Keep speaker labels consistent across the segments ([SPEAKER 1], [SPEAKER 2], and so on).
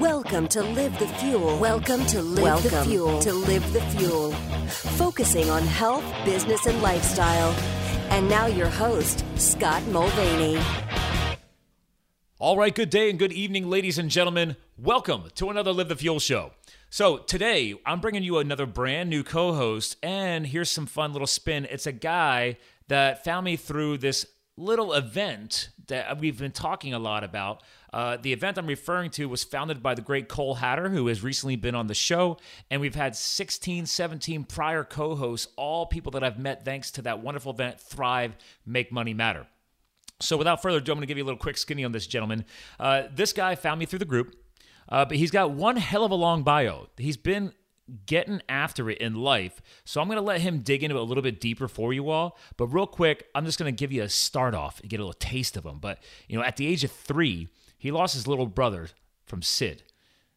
[SPEAKER 1] Welcome to Live the Fuel. Welcome to Live Welcome the Fuel. To Live the Fuel. Focusing on health, business, and lifestyle. And now your host, Scott Mulvaney.
[SPEAKER 2] All right, good day and good evening, ladies and gentlemen. Welcome to another Live the Fuel show. So, today I'm bringing you another brand new co host, and here's some fun little spin. It's a guy that found me through this little event that we've been talking a lot about. Uh, the event I'm referring to was founded by the great Cole Hatter, who has recently been on the show. And we've had 16, 17 prior co hosts, all people that I've met thanks to that wonderful event, Thrive, Make Money Matter. So, without further ado, I'm going to give you a little quick skinny on this gentleman. Uh, this guy found me through the group, uh, but he's got one hell of a long bio. He's been getting after it in life. So I'm going to let him dig into it a little bit deeper for you all. But real quick, I'm just going to give you a start off and get a little taste of him. But, you know, at the age of three, he lost his little brother from SID.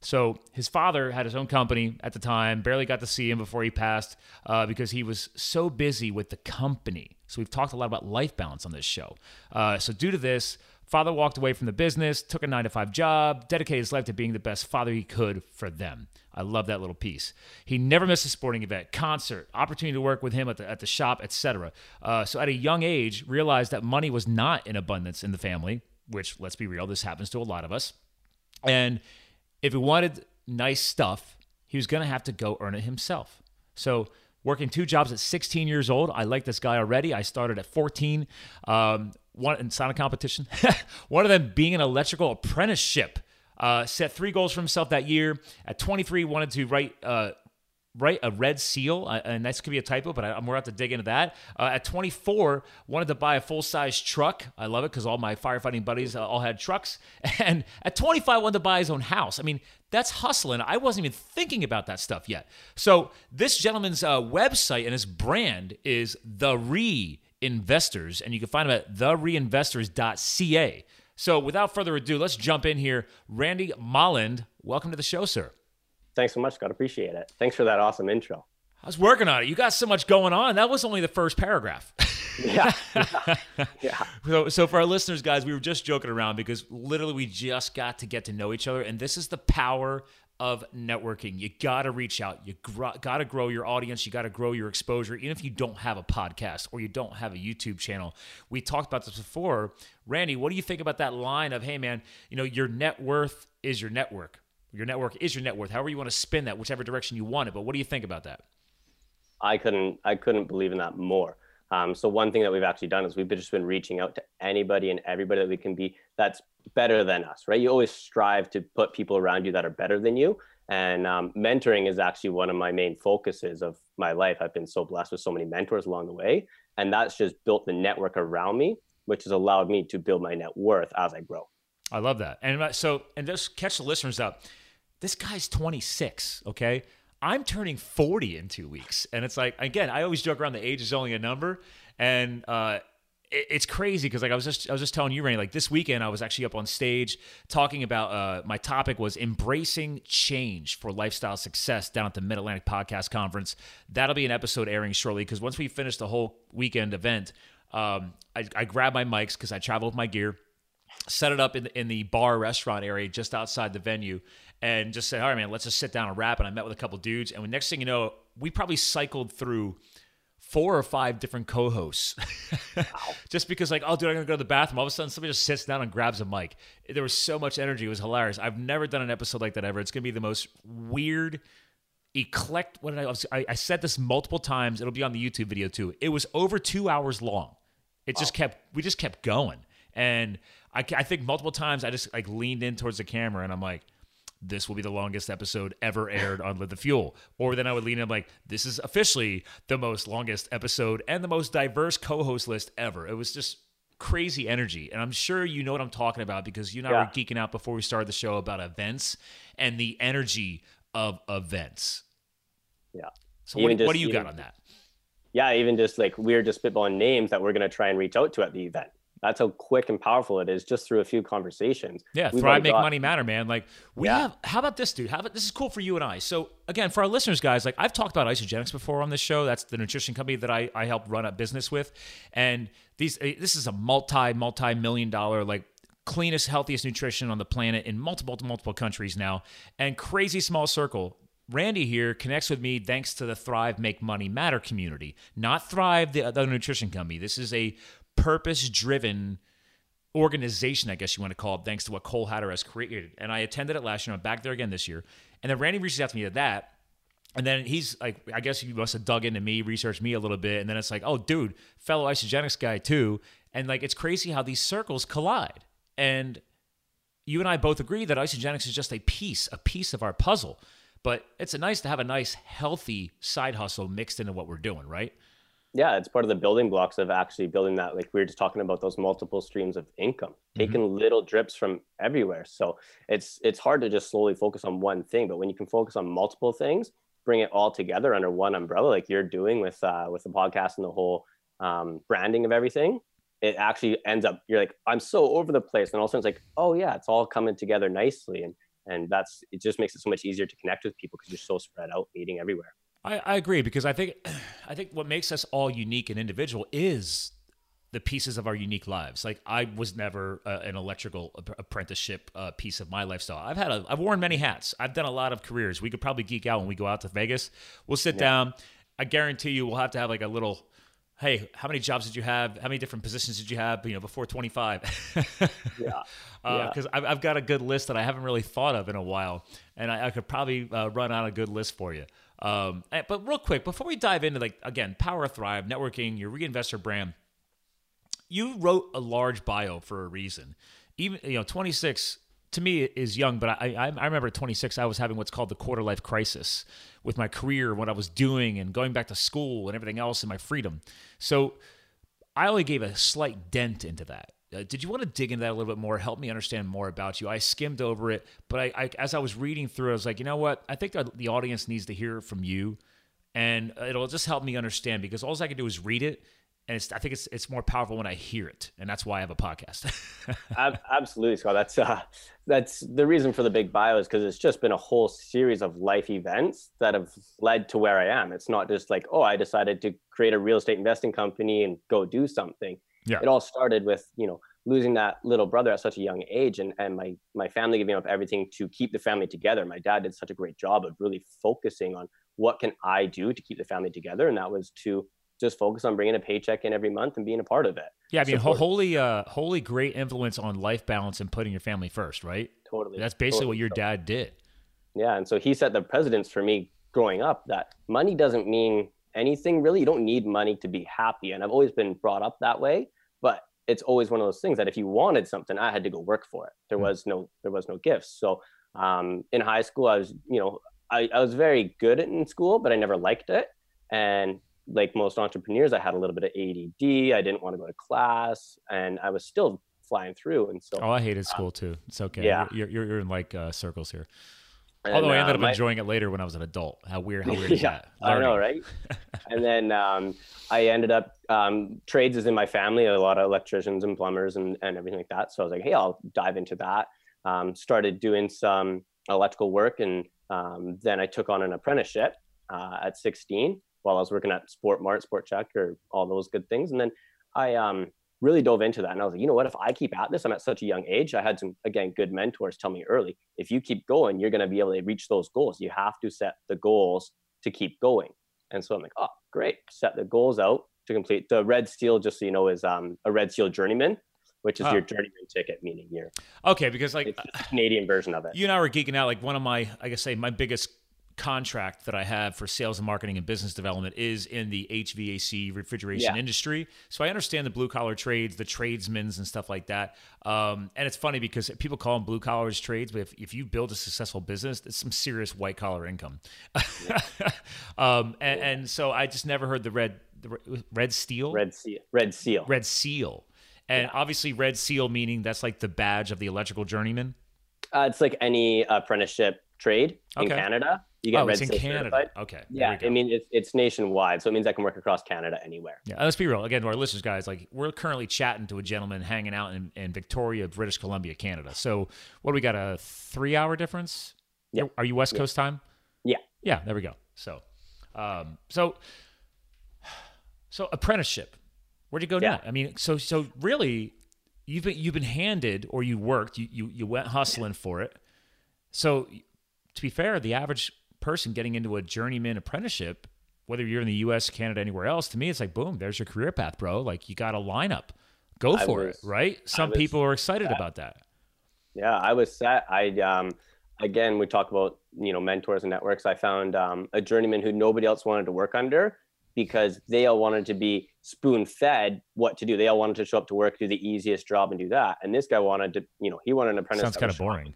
[SPEAKER 2] So his father had his own company at the time, barely got to see him before he passed uh, because he was so busy with the company. So we've talked a lot about life balance on this show. Uh, so due to this, father walked away from the business, took a nine to five job, dedicated his life to being the best father he could for them. I love that little piece. He never missed a sporting event, concert, opportunity to work with him at the, at the shop, etc. Uh, so at a young age, realized that money was not in abundance in the family, which, let's be real, this happens to a lot of us. And if he wanted nice stuff, he was going to have to go earn it himself. So working two jobs at 16 years old. I like this guy already. I started at 14. Um, one in a competition. one of them being an electrical apprenticeship. Uh, set three goals for himself that year. At 23, wanted to write uh, write a red seal, uh, and this could be a typo, but I, am more have to dig into that. Uh, at 24, wanted to buy a full size truck. I love it because all my firefighting buddies uh, all had trucks. And at 25, wanted to buy his own house. I mean, that's hustling. I wasn't even thinking about that stuff yet. So this gentleman's uh, website and his brand is the Reinvestors, and you can find him at thereinvestors.ca. So without further ado, let's jump in here. Randy Molland, welcome to the show, sir.
[SPEAKER 3] Thanks so much, Scott. Appreciate it. Thanks for that awesome intro.
[SPEAKER 2] I was working on it. You got so much going on. That was only the first paragraph.
[SPEAKER 3] yeah. yeah. yeah.
[SPEAKER 2] So, so for our listeners, guys, we were just joking around because literally we just got to get to know each other, and this is the power of networking. You got to reach out. You gr- got to grow your audience. You got to grow your exposure, even if you don't have a podcast or you don't have a YouTube channel. We talked about this before. Randy, what do you think about that line of, hey, man, you know, your net worth is your network? Your network is your net worth. However you want to spin that, whichever direction you want it. But what do you think about that?
[SPEAKER 3] I couldn't I couldn't believe in that more. Um, so one thing that we've actually done is we've just been reaching out to anybody and everybody that we can be that's better than us, right? You always strive to put people around you that are better than you. And um, mentoring is actually one of my main focuses of my life. I've been so blessed with so many mentors along the way. And that's just built the network around me, which has allowed me to build my net worth as I grow.
[SPEAKER 2] I love that. And uh, so, and just catch the listeners up. This guy's 26, okay? I'm turning 40 in two weeks. And it's like, again, I always joke around the age is only a number. And uh, it, it's crazy because like I was just I was just telling you, Randy, like this weekend I was actually up on stage talking about uh, my topic was embracing change for lifestyle success down at the Mid Atlantic Podcast Conference. That'll be an episode airing shortly because once we finish the whole weekend event, um, I, I grab my mics because I travel with my gear set it up in in the bar restaurant area just outside the venue and just said, all right, man, let's just sit down and rap. And I met with a couple dudes. And next thing you know, we probably cycled through four or five different co-hosts. Wow. just because like oh dude i'm gonna go to the bathroom. All of a sudden somebody just sits down and grabs a mic. There was so much energy. It was hilarious. I've never done an episode like that ever. It's gonna be the most weird eclect what did I, I, I said this multiple times. It'll be on the youtube video too. It was over two hours long. It just kept we just kept going. And I, I think multiple times I just like leaned in towards the camera and I'm like, this will be the longest episode ever aired on Live the Fuel. Or then I would lean in, like, this is officially the most longest episode and the most diverse co host list ever. It was just crazy energy. And I'm sure you know what I'm talking about because you and I yeah. were geeking out before we started the show about events and the energy of events.
[SPEAKER 3] Yeah.
[SPEAKER 2] So, what, just, what, do you got on that?
[SPEAKER 3] Yeah, even just like we're just spitballing names that we're going to try and reach out to at the event that's how quick and powerful it is just through a few conversations.
[SPEAKER 2] Yeah, We've thrive, make got, money matter, man. Like we yeah. have. How about this, dude? How about this is cool for you and I. So again, for our listeners, guys, like I've talked about Isagenix before on this show. That's the nutrition company that I I help run a business with, and these eh, this is a multi multi million dollar like cleanest, healthiest nutrition on the planet in multiple, multiple countries now, and crazy small circle. Randy here connects with me thanks to the Thrive Make Money Matter community, not Thrive, the other nutrition company. This is a purpose driven organization, I guess you want to call it, thanks to what Cole Hatter has created. And I attended it last year. I'm back there again this year. And then Randy reaches out to me to that. And then he's like, I guess he must have dug into me, researched me a little bit. And then it's like, oh, dude, fellow Isagenix guy too. And like, it's crazy how these circles collide. And you and I both agree that Isagenix is just a piece, a piece of our puzzle. But it's nice to have a nice, healthy side hustle mixed into what we're doing, right?
[SPEAKER 3] Yeah it's part of the building blocks of actually building that like we were just talking about those multiple streams of income mm-hmm. taking little drips from everywhere. So it's it's hard to just slowly focus on one thing but when you can focus on multiple things bring it all together under one umbrella like you're doing with uh, with the podcast and the whole um, branding of everything it actually ends up you're like i'm so over the place. And all of a sudden it's like oh yeah it's all coming together nicely. And and that's it just makes it so much easier to connect with people because you're so spread out meeting everywhere
[SPEAKER 2] I, I agree because I think I think what makes us all unique and individual is the pieces of our unique lives. Like I was never uh, an electrical apprenticeship uh, piece of my lifestyle. I've had a, I've worn many hats. I've done a lot of careers. We could probably geek out when we go out to Vegas. We'll sit yeah. down. I guarantee you, we'll have to have like a little. Hey, how many jobs did you have? How many different positions did you have? You know, before twenty five.
[SPEAKER 3] yeah,
[SPEAKER 2] because uh, yeah. I've, I've, got a good list that I haven't really thought of in a while, and I, I could probably uh, run out a good list for you. Um, eh, but real quick, before we dive into like again, Power Thrive, networking, your reinvestor brand, you wrote a large bio for a reason. Even you know, 26 to me is young, but I, I, I remember at 26 I was having what's called the quarter life crisis with my career, what I was doing, and going back to school and everything else, and my freedom. So I only gave a slight dent into that. Uh, did you want to dig into that a little bit more? Help me understand more about you. I skimmed over it, but I, I as I was reading through, it, I was like, you know what? I think the audience needs to hear from you, and it'll just help me understand because all I can do is read it, and it's I think it's it's more powerful when I hear it, and that's why I have a podcast.
[SPEAKER 3] Absolutely, Scott. That's uh, that's the reason for the big bio is because it's just been a whole series of life events that have led to where I am. It's not just like oh, I decided to create a real estate investing company and go do something yeah. it all started with you know losing that little brother at such a young age and, and my my family giving up everything to keep the family together. My dad did such a great job of really focusing on what can i do to keep the family together and that was to just focus on bringing a paycheck in every month and being a part of it.
[SPEAKER 2] Yeah i mean Support. holy uh holy great influence on life balance and putting your family first right?
[SPEAKER 3] Totally.
[SPEAKER 2] That's basically
[SPEAKER 3] totally.
[SPEAKER 2] what your dad did.
[SPEAKER 3] Yeah and so he set the precedence for me growing up that money doesn't mean anything really. You don't need money to be happy and i've always been brought up that way but it's always one of those things that if you wanted something i had to go work for it. There hmm. was no there was no gifts. So um, in high school i was you know I, I was very good in school but i never liked it. And like most entrepreneurs i had a little bit of ADD i didn't want to go to class and i was still flying through. And so
[SPEAKER 2] oh i hated school too. It's okay. yeah. You're, you're, you're in like uh, circles here and, Although I ended up uh, my, enjoying it later when I was an adult. How weird! How weird yeah, is that?
[SPEAKER 3] Learning. I know, right? and then um, I ended up um, trades is in my family. A lot of electricians and plumbers and, and everything like that. So I was like, hey, I'll dive into that. Um, started doing some electrical work, and um, then I took on an apprenticeship uh, at 16 while I was working at Sport Mart, Sport Chek, or all those good things. And then I um, really dove into that. And I was like, you know what? If I keep at this, I'm at such a young age. I had some, again, good mentors tell me early if you keep going, you're going to be able to reach those goals. You have to set the goals to keep going. And so I'm like, oh, great. Set the goals out to complete. The Red Seal, just so you know, is um, a Red Seal journeyman which is oh. your journeyman ticket, meaning your
[SPEAKER 2] okay, because like
[SPEAKER 3] Canadian version of it.
[SPEAKER 2] You and I were geeking out. Like one of my, I guess, say my biggest contract that I have for sales and marketing and business development is in the HVAC refrigeration yeah. industry. So I understand the blue collar trades, the tradesmen's and stuff like that. Um, and it's funny because people call them blue collars trades, but if, if you build a successful business, it's some serious white collar income. Yeah. um, and, and, so I just never heard the red, the red steel,
[SPEAKER 3] red seal, red seal,
[SPEAKER 2] red seal. And yeah. obviously red seal meaning that's like the badge of the electrical journeyman.
[SPEAKER 3] Uh, it's like any apprenticeship trade in okay. Canada.
[SPEAKER 2] You get oh, red it's in Canada. Certified. Okay.
[SPEAKER 3] Yeah, I mean it's it's nationwide, so it means I can work across Canada anywhere.
[SPEAKER 2] Yeah, let's be real. Again, to our listeners, guys, like we're currently chatting to a gentleman hanging out in, in Victoria, British Columbia, Canada. So what do we got? A three hour difference?
[SPEAKER 3] Yeah.
[SPEAKER 2] Are you West Coast time?
[SPEAKER 3] Yeah.
[SPEAKER 2] Yeah. There we go. So, um, so, so apprenticeship. Where'd you go yeah. now? I mean, so so really, you've been you've been handed or you worked, you you, you went hustling for it. So to be fair, the average person getting into a journeyman apprenticeship, whether you're in the US, Canada, anywhere else, to me it's like boom, there's your career path, bro. Like you got a lineup. Go
[SPEAKER 3] I
[SPEAKER 2] for
[SPEAKER 3] was-
[SPEAKER 2] it, right? Some
[SPEAKER 3] was
[SPEAKER 2] people are excited about that.
[SPEAKER 3] Yeah, I was set. I um again we talk about you know mentors and networks. I found um, a journeyman who nobody else wanted to work under because they all wanted to be spoon fed what to do. They all wanted to show up to work, do the easiest job, and do that. And this guy wanted to, you know, he wanted an apprentice.
[SPEAKER 2] Sounds kind of boring.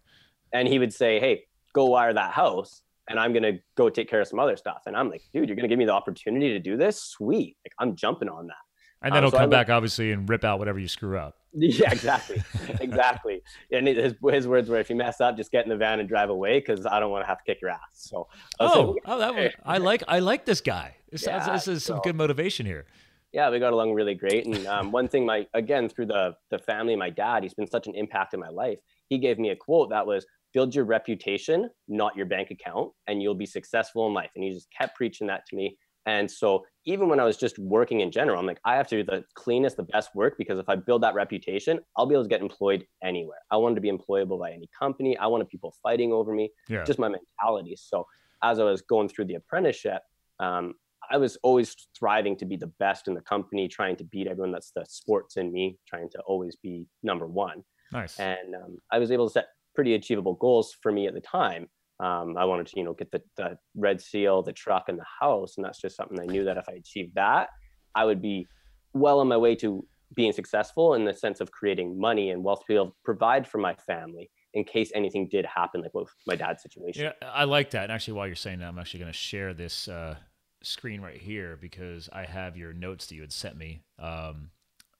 [SPEAKER 3] and he would say, "Hey, go wire that house, and I'm gonna go take care of some other stuff." And I'm like, "Dude, you're gonna give me the opportunity to do this? Sweet! Like I'm jumping on that."
[SPEAKER 2] And then
[SPEAKER 3] Um,
[SPEAKER 2] he'll
[SPEAKER 3] so I
[SPEAKER 2] come
[SPEAKER 3] look-
[SPEAKER 2] back obviously and rip out whatever you screw up.
[SPEAKER 3] Yeah, exactly, exactly. And his his words were, "If you mess up, just get in the van and drive away, because I don't want to have to kick your ass." So, I
[SPEAKER 2] Oh,
[SPEAKER 3] like,
[SPEAKER 2] oh, that was, I like I like this guy. This,
[SPEAKER 3] Yeah,
[SPEAKER 2] this is some
[SPEAKER 3] so-
[SPEAKER 2] good motivation here.
[SPEAKER 3] yeah, we got along really great. And um, one thing, my again through the the family, my dad, he's been such an impact in my life. He gave me a quote that was, "Build your reputation, not your bank account, and you'll be successful in life." And he just kept preaching that to me. And so even when I was just working in general, I'm like, I have to do the cleanest, the best work because if I build that reputation, I'll be able to get employed anywhere. I wanted to be employable by any company. I wanted people fighting over me
[SPEAKER 2] Yeah.
[SPEAKER 3] just my mentality. So as I was going through the apprenticeship, um, I was always thriving to be the best in the company, trying to beat everyone. That's the sports in me, trying to always be number one.
[SPEAKER 2] nice.
[SPEAKER 3] And um, I was able to set pretty achievable goals for me at the time. Um, I wanted to, you know, get the, the red seal, the truck, and the house, and that's just something I knew that if I achieved that, I would be well on my way to being successful in the sense of creating money and wealth to be able to provide for my family in case anything did happen, like with my dad's situation.
[SPEAKER 2] Yeah, I like that. And actually, while you're saying that, I'm actually going to share this uh, screen right here because I have your notes that you had sent me um,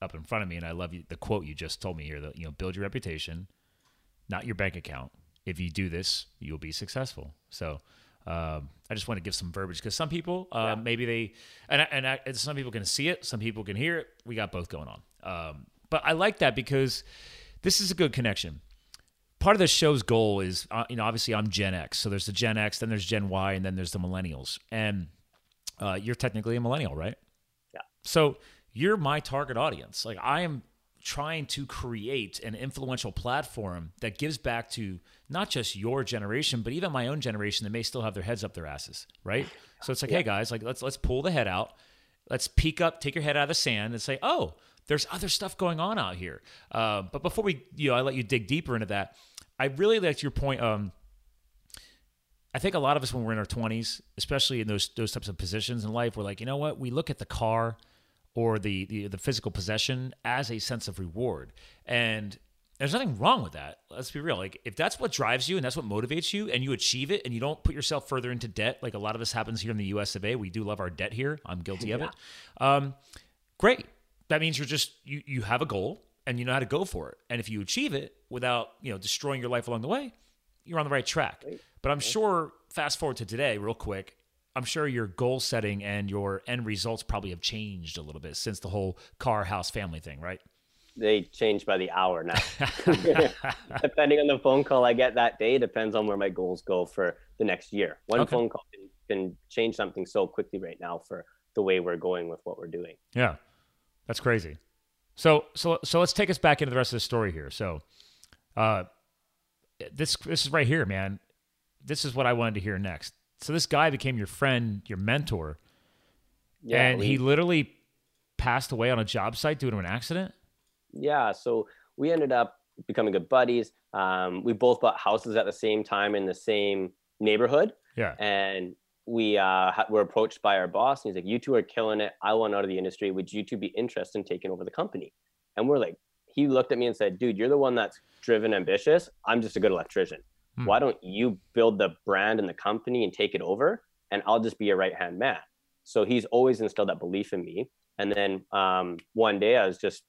[SPEAKER 2] up in front of me, and I love you, the quote you just told me here. That you know, build your reputation, not your bank account. If you do this, you'll be successful. So. Um, I just want to give some verbiage because some people, uh,
[SPEAKER 3] Yeah.
[SPEAKER 2] maybe they, and I, and, I, and some people can see it, some people can hear it. We got both going on. Um, but I like that because this is a good connection part of the show's goal is uh, you know obviously i'm gen x so there's the gen x then there's gen y and then there's the millennials and uh, you're technically a millennial right
[SPEAKER 3] Yeah.
[SPEAKER 2] so you're my target audience like i am trying to create an influential platform that gives back to not just your generation but even my own generation that may still have their heads up their asses right so it's like hey guys like let's let's pull the head out let's peek up, take your head out of the sand, and say, "Oh, there's other stuff going on out here." Uh, but before we, you know, I let you dig deeper into that. I really liked your point. Um, I think a lot of us, when we're in our twenties, especially in those those types of positions in life, we're like, you know what? We look at the car or the the, the physical possession as a sense of reward, and there's nothing wrong with that. Let's be real. Like if that's what drives you and that's what motivates you and you achieve it and you don't put yourself further into debt, like a lot of this happens here in the US of A. We do love our debt here. I'm guilty of it. Um, great. That means you're just you you have a goal and you know how to go for it. And if you achieve it without, you know, destroying your life along the way, you're on the right track. But I'm sure fast forward to today real quick, I'm sure your goal setting and your end results probably have changed a little bit since the whole car, house, family thing, right?
[SPEAKER 3] They change by the hour now. Depending on the phone call I get that day, depends on where my goals go for the next year. One
[SPEAKER 2] Okay.
[SPEAKER 3] phone call can, can change something so quickly right now for the way we're going with what we're doing.
[SPEAKER 2] Yeah, that's crazy. So so so let's take us back into the rest of the story here. So, uh, this this is right here, man. This is what I wanted to hear next. So this guy became your friend, your mentor,
[SPEAKER 3] Yeah,
[SPEAKER 2] and
[SPEAKER 3] we-
[SPEAKER 2] he literally passed away on a job site due to an accident.
[SPEAKER 3] yeah so we ended up becoming good buddies. Um, we both bought houses at the same time in the same neighborhood.
[SPEAKER 2] Yeah,
[SPEAKER 3] and we uh, were approached by our boss and he's like you two are killing it. I want out of the industry. Would you two be interested in taking over the company? And we're like he looked at me and said dude you're the one that's driven ambitious. I'm just a good electrician
[SPEAKER 2] Hmm.
[SPEAKER 3] why don't you build the brand and the company and take it over and i'll just be your right hand man so he's always instilled that belief in me and then um, one day i was just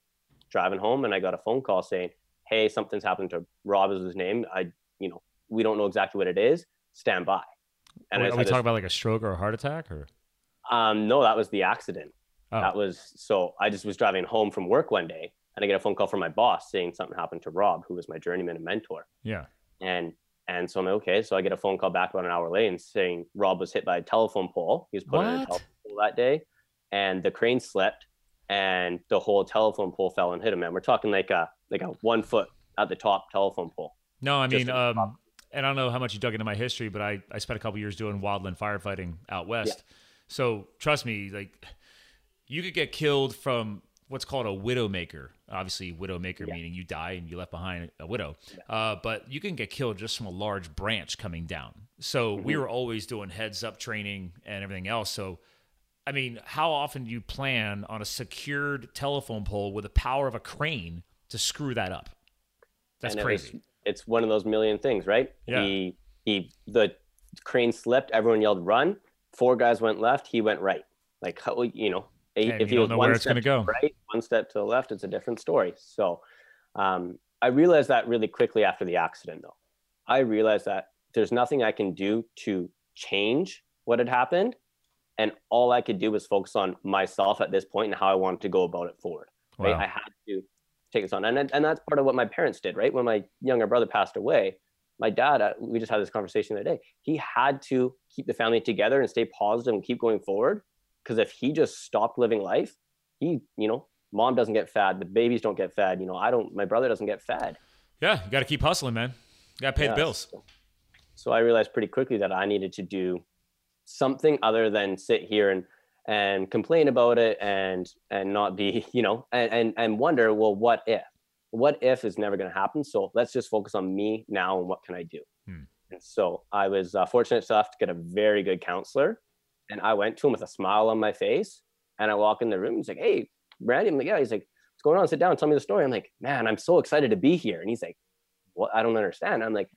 [SPEAKER 3] driving home and i got a phone call saying hey something's happened to rob is his name i you know we don't know exactly what it is stand by
[SPEAKER 2] and
[SPEAKER 3] I
[SPEAKER 2] are we talking about like a stroke or a heart attack or?
[SPEAKER 3] um, no, that was the accident.
[SPEAKER 2] Oh.
[SPEAKER 3] That was so I just was driving home from work one day and I get a phone call from my boss saying something happened to Rob, who was my journeyman and mentor.
[SPEAKER 2] Yeah.
[SPEAKER 3] And and so I'm like, okay. So I get a phone call back about an hour later and saying Rob was hit by a telephone pole. He was put on a telephone pole that day, and the crane slipped, and the whole telephone pole fell and hit him. And we're talking like a like a one foot at the top telephone pole.
[SPEAKER 2] No, I mean, um, and I don't know how much you dug into my history, but I, I spent a couple years doing wildland firefighting out west. Yeah. So trust me, like you could get killed from what's called a widowmaker. Obviously, widowmaker yeah. meaning you die and you left behind a widow. Yeah. Uh, but you can get killed just from a large branch coming down. So mm-hmm. we were always doing heads up training and everything else. So, I mean, how often do you plan on a secured telephone pole with the power of a crane to screw that up? That's and crazy. It was,
[SPEAKER 3] it's one of those million things, right? Yeah. He he the crane slipped. Everyone yelled run. Four guys went left. He went right. Like you know,
[SPEAKER 2] and if he was one step go.
[SPEAKER 3] right, one step to the left, it's a different story. So um, I realized that really quickly after the accident, though. I realized that there's nothing I can do to change what had happened. And all I could do was focus on myself at this point and how I wanted to go about it forward. Right. Wow. I had to take this on. And, and that's part of what my parents did, right? When my younger brother passed away, my dad, uh, we just had this conversation the other day. He had to keep the family together and stay positive and keep going forward because if he just stopped living life, he, you know, mom doesn't get fed, the babies don't get fed. You know, I don't, my brother doesn't get fed.
[SPEAKER 2] Yeah, you got to keep hustling, man. You got to pay yeah, the bills.
[SPEAKER 3] So, so I realized pretty quickly that I needed to do something other than sit here and and complain about it and and not be you know and and, and wonder well what if what if is never going to happen so let's just focus on me now and what can i do hmm. and so i was uh, fortunate enough to get a very good counselor and I went to him with a smile on my face. And I walk in the room. He's like, "Hey, Randy." I'm like, "Yeah." He's like, "What's going on? Sit down. Tell me the story." I'm like, "Man, I'm so excited to be here." And he's like, "What? I don't understand." I'm like,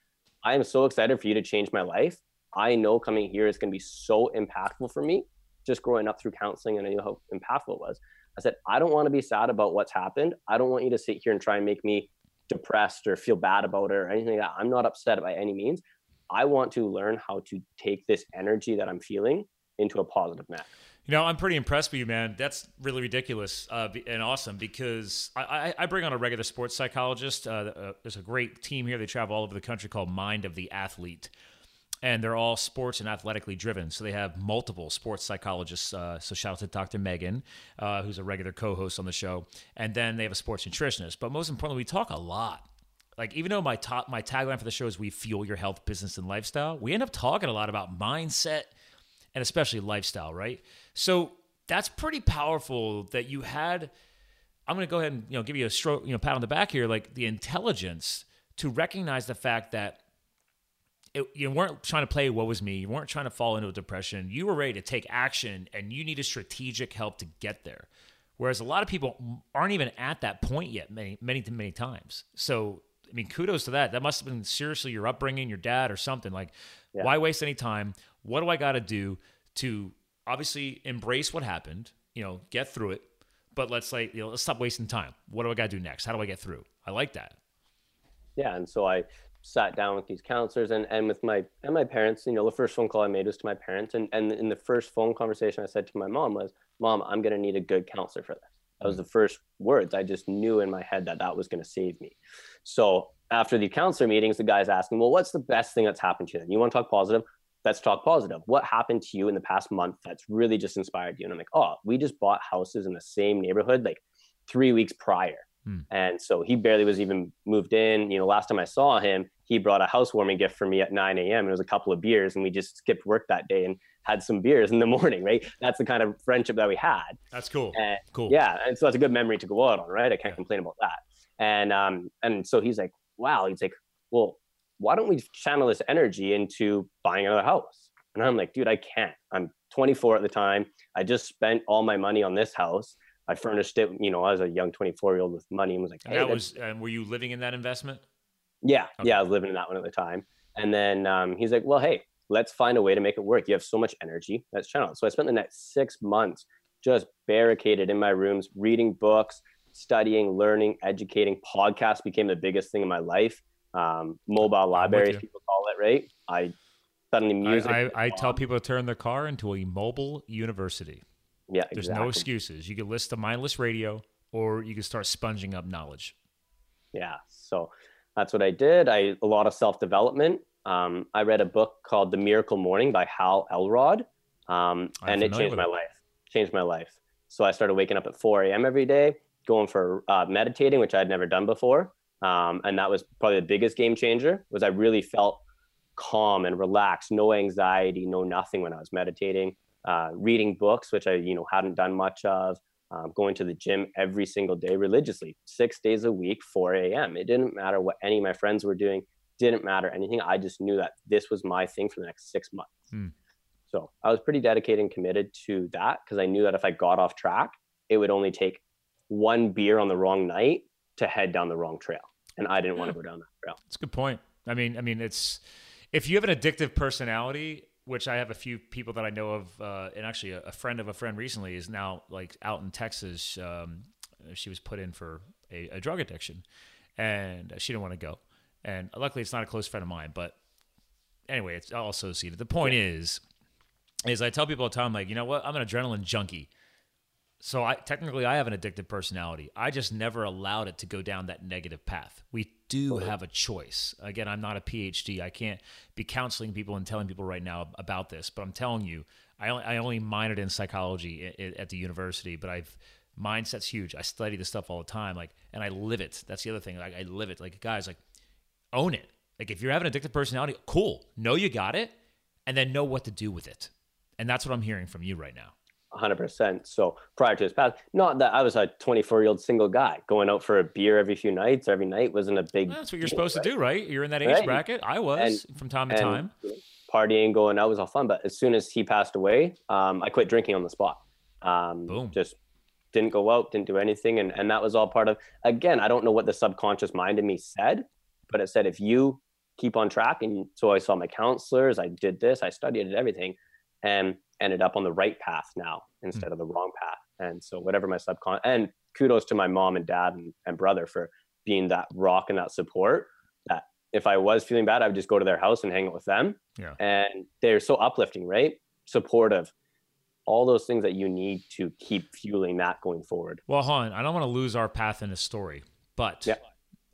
[SPEAKER 3] "I am so excited for you to change my life. I know coming here is going to be so impactful for me. Just growing up through counseling, and I knew how impactful it was." I said, "I don't want to be sad about what's happened. I don't want you to sit here and try and make me depressed or feel bad about it or anything like that. I'm not upset by any means. I want to learn how to take this energy that I'm feeling into a positive manner.
[SPEAKER 2] You know, I'm pretty impressed with you, man. That's really ridiculous uh, and awesome because I, I, bring on a regular sports psychologist. Uh, uh, there's a great team here. They travel all over the country called Mind of the Athlete. And they're all sports and athletically driven. So they have multiple sports psychologists. Uh, so shout out to Dr. Megan, uh, who's a regular co host on the show. And then they have a sports nutritionist. But most importantly, we talk a lot like even though my top my tagline for the show is we fuel your health business and lifestyle we end up talking a lot about mindset and especially lifestyle, right? So that's pretty powerful that you had. I'm going to go ahead and you know give you a stroke, you know, pat on the back here, like the intelligence to recognize the fact that it, you weren't trying to play what was me. You weren't trying to fall into a depression. You were ready to take action, and you needed strategic help to get there. Whereas a lot of people aren't even at that point yet, many, many, many times. So, I mean, kudos to that. That must have been seriously your upbringing, your dad, or something. Like, yeah. why waste any time? What do I got to do to obviously embrace what happened, you know, get through it, but let's like, you know, let's stop wasting time. What do I got to do next? How do I get through? I like that.
[SPEAKER 3] Yeah. And so I sat down with these counselors and, and with my, and my parents, you know, the first phone call I made was to my parents. And, and in the first phone conversation I said to my mom was, mom, I'm going to need a good counselor for this. That was mm. the first words. I just knew in my head that that was going to save me. So after the counselor meetings, the guy's asking, well, what's the best thing that's happened to you? You want to talk positive? Let's talk positive. What happened to you in the past month that's really just inspired you? And I'm like, oh, we just bought houses in the same neighborhood like three weeks prior. Hmm. And so he barely was even moved in. You know, last time I saw him, he brought a housewarming gift for me at 9 a.m. It was a couple of beers, and we just skipped work that day and had some beers in the morning, right? That's the kind of friendship that we had.
[SPEAKER 2] That's cool.
[SPEAKER 3] And,
[SPEAKER 2] cool.
[SPEAKER 3] Yeah. And so that's a good memory to go out on, right? I can't yeah. complain about that. And um, and so he's like, wow, he's like, well, why don't we channel this energy into buying another house? And I'm like, dude, I can't. I'm 24 at the time. I just spent all my money on this house. I furnished it, you know, as a young 24 year old with money and was like,
[SPEAKER 2] hey, that was, and were you living in that investment?
[SPEAKER 3] Yeah. Okay. Yeah. I was living in that one at the time. And then um, he's like, well, hey, let's find a way to make it work. You have so much energy. Let's channel. So I spent the next six months just barricaded in my rooms, reading books, studying, learning, educating. Podcasts became the biggest thing in my life. Um, mobile libraries, people call it, right? I suddenly music.
[SPEAKER 2] I, I, I tell people to turn their car into a mobile university.
[SPEAKER 3] Yeah,
[SPEAKER 2] There's
[SPEAKER 3] exactly.
[SPEAKER 2] no excuses. You can listen to mindless radio, or you can start sponging up knowledge.
[SPEAKER 3] Yeah, so that's what I did. I a lot of self development. Um, I read a book called The Miracle Morning by Hal Elrod, um, and it changed my it. life. Changed my life. So I started waking up at 4 a.m. every day, going for uh, meditating, which I'd never done before. Um, and that was probably the biggest game changer was I really felt calm and relaxed, no anxiety, no nothing when I was meditating, uh, reading books, which I, you know, hadn't done much of, um, going to the gym every single day religiously, six days a week, 4 a.m. It didn't matter what any of my friends were doing, didn't matter anything. I just knew that this was my thing for the next six months. Mm. So I was pretty dedicated and committed to that because I knew that if I got off track, it would only take one beer on the wrong night to head down the wrong trail. And I didn't yeah. want to go down that trail.
[SPEAKER 2] That's a good point. I mean, I mean, it's if you have an addictive personality, which I have a few people that I know of, uh, and actually a, a, friend of a friend recently is now like out in Texas. Um, she was put in for a, a drug addiction, and she didn't want to go. And luckily, it's not a close friend of mine. But anyway, it's all associated. The point yeah. is, is I tell people all the time, like, you know what? I'm an adrenaline junkie. So I technically I have an addictive personality. I just never allowed it to go down that negative path. We do have a choice. Again, I'm not a PhD. I can't be counseling people and telling people right now about this, but I'm telling you, I only, I only minored in psychology at the university, but I've mindset's huge. I study this stuff all the time, like, and I live it. That's the other thing. Like, I live it. Like, guys, like, own it. Like, if you're having addictive personality, cool. Know you got it, and then know what to do with it. And that's what I'm hearing from you right now.
[SPEAKER 3] 100%. So prior to his pass, not that I was a 24 year old single guy going out for a beer every few nights, every night wasn't a big.
[SPEAKER 2] Well, that's what you're supposed right? to do, right? You're in that age right? bracket. I was and, from time to time.
[SPEAKER 3] Partying, going out was all fun. But as soon as he passed away, um, I quit drinking on the spot. Um,
[SPEAKER 2] Boom.
[SPEAKER 3] Just didn't go out, didn't do anything. And, and that was all part of, again, I don't know what the subconscious mind in me said, but it said, if you keep on track. And so I saw my counselors, I did this, I studied everything. And ended up on the right path now instead mm-hmm. of the wrong path. And so whatever my subcon and kudos to my mom and dad and, and brother for being that rock and that support that if I was feeling bad, I would just go to their house and hang out with them.
[SPEAKER 2] Yeah.
[SPEAKER 3] And they're so uplifting, right? Supportive. All those things that you need to keep fueling that going forward.
[SPEAKER 2] Well, Han, I don't want to lose our path in the story, but yeah.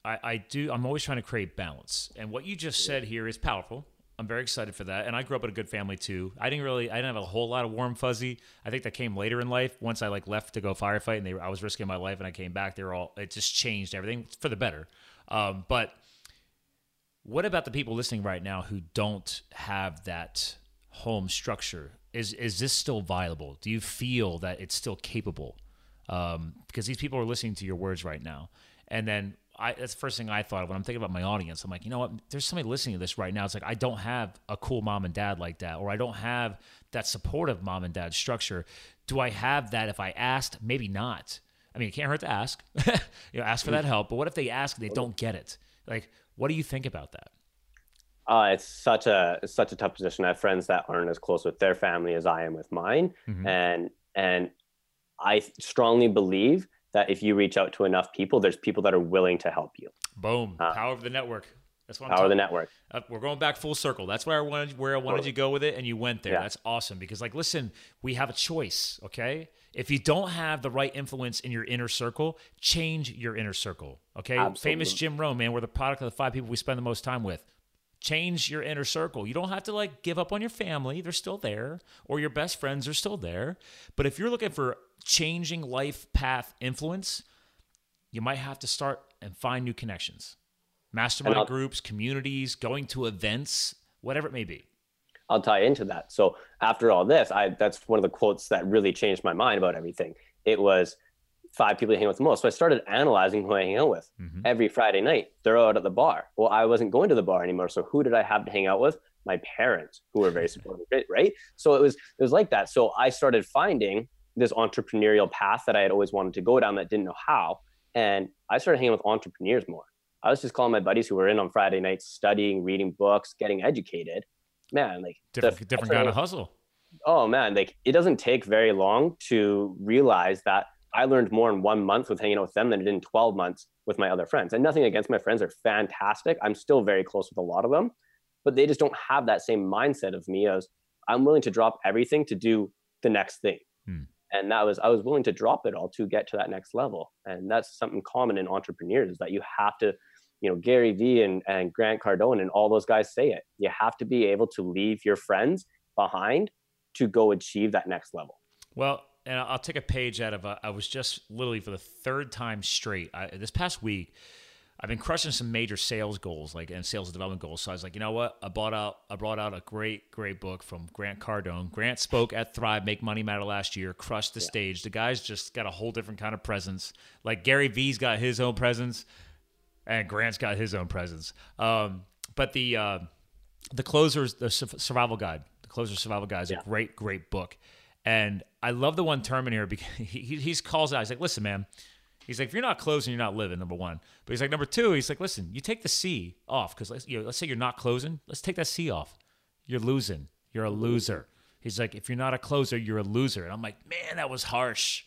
[SPEAKER 2] I, I do. I'm always trying to create balance, and what you just said here is powerful. I'm very excited for that. And I grew up in a good family too. I didn't really, I didn't have a whole lot of warm fuzzy. I think that came later in life. Once I like left to go firefight and they, I was risking my life and I came back. They were all, it just changed everything for the better. Um, but what about the people listening right now who don't have that home structure? Is is this still viable? Do you feel that it's still capable? Um, because these people are listening to your words right now. And then I, that's the first thing I thought of when I'm thinking about my audience. I'm like, you know what? There's somebody listening to this right now. It's like I don't have a cool mom and dad like that, or I don't have that supportive mom and dad structure. Do I have that if I asked? Maybe not. I mean, it can't hurt to ask. you know, ask for that help. But what if they ask and they don't get it? Like, what do you think about that?
[SPEAKER 3] Uh, it's such a it's such a tough position. I have friends that aren't as close with their family as I am with mine, mm-hmm. and and I strongly believe that if you reach out to enough people, there's people that are willing to help you.
[SPEAKER 2] Boom! Uh, power of the network. That's
[SPEAKER 3] what I'm power of the network.
[SPEAKER 2] Uh, we're going back full circle. That's where I wanted where I wanted totally. you to go with it, and you went there. Yeah. That's awesome because, like, listen, we have a choice. Okay, if you don't have the right influence in your inner circle, change your inner circle. Okay, Absolutely. famous Jim Rohn, man, we're the product of the five people we spend the most time with change your inner circle. You don't have to like give up on your family, they're still there, or your best friends are still there. But if you're looking for changing life path influence, you might have to start and find new connections. Mastermind groups, communities, going to events, whatever it may be.
[SPEAKER 3] I'll tie into that. So after all this, I that's one of the quotes that really changed my mind about everything. It was five people to hang out with the most. So I started analyzing who I hang out with mm-hmm. every Friday night. They're out at the bar. Well, I wasn't going to the bar anymore. So who did I have to hang out with? My parents, who were very supportive, right? So it was it was like that. So I started finding this entrepreneurial path that I had always wanted to go down that didn't know how. And I started hanging with entrepreneurs more. I was just calling my buddies who were in on Friday nights, studying, reading books, getting educated. Man, like
[SPEAKER 2] different, the, different kind of hustle.
[SPEAKER 3] Oh man, like it doesn't take very long to realize that I learned more in one month with hanging out with them than I did in 12 months with my other friends. And nothing against my friends, are fantastic. I'm still very close with a lot of them, but they just don't have that same mindset of me as I'm willing to drop everything to do the next thing. Hmm. And that was, I was willing to drop it all to get to that next level. And that's something common in entrepreneurs is that you have to, you know, Gary Vee and, and Grant Cardone and all those guys say it. You have to be able to leave your friends behind to go achieve that next level.
[SPEAKER 2] Well, and I'll take a page out of. Uh, I was just literally for the third time straight I, this past week. I've been crushing some major sales goals, like and sales development goals. So I was like, you know what? I bought out I brought out a great, great book from Grant Cardone. Grant spoke at Thrive Make Money Matter last year, crushed the yeah. stage. The guy's just got a whole different kind of presence. Like Gary Vee's got his own presence, and Grant's got his own presence. Um, but the uh, the closers, the survival guide, the closer survival guide is yeah. a great, great book. And I love the one term in here because he, he he's calls out. He's like, listen, man He's like, if you're not closing, you're not living. Number one. But he's like, number two. He's like, listen, you take the C off because let's, you know, let's say you're not closing. Let's take that C off. You're losing. You're a loser. He's like, if you're not a closer, you're a loser. And I'm like, man, that was harsh.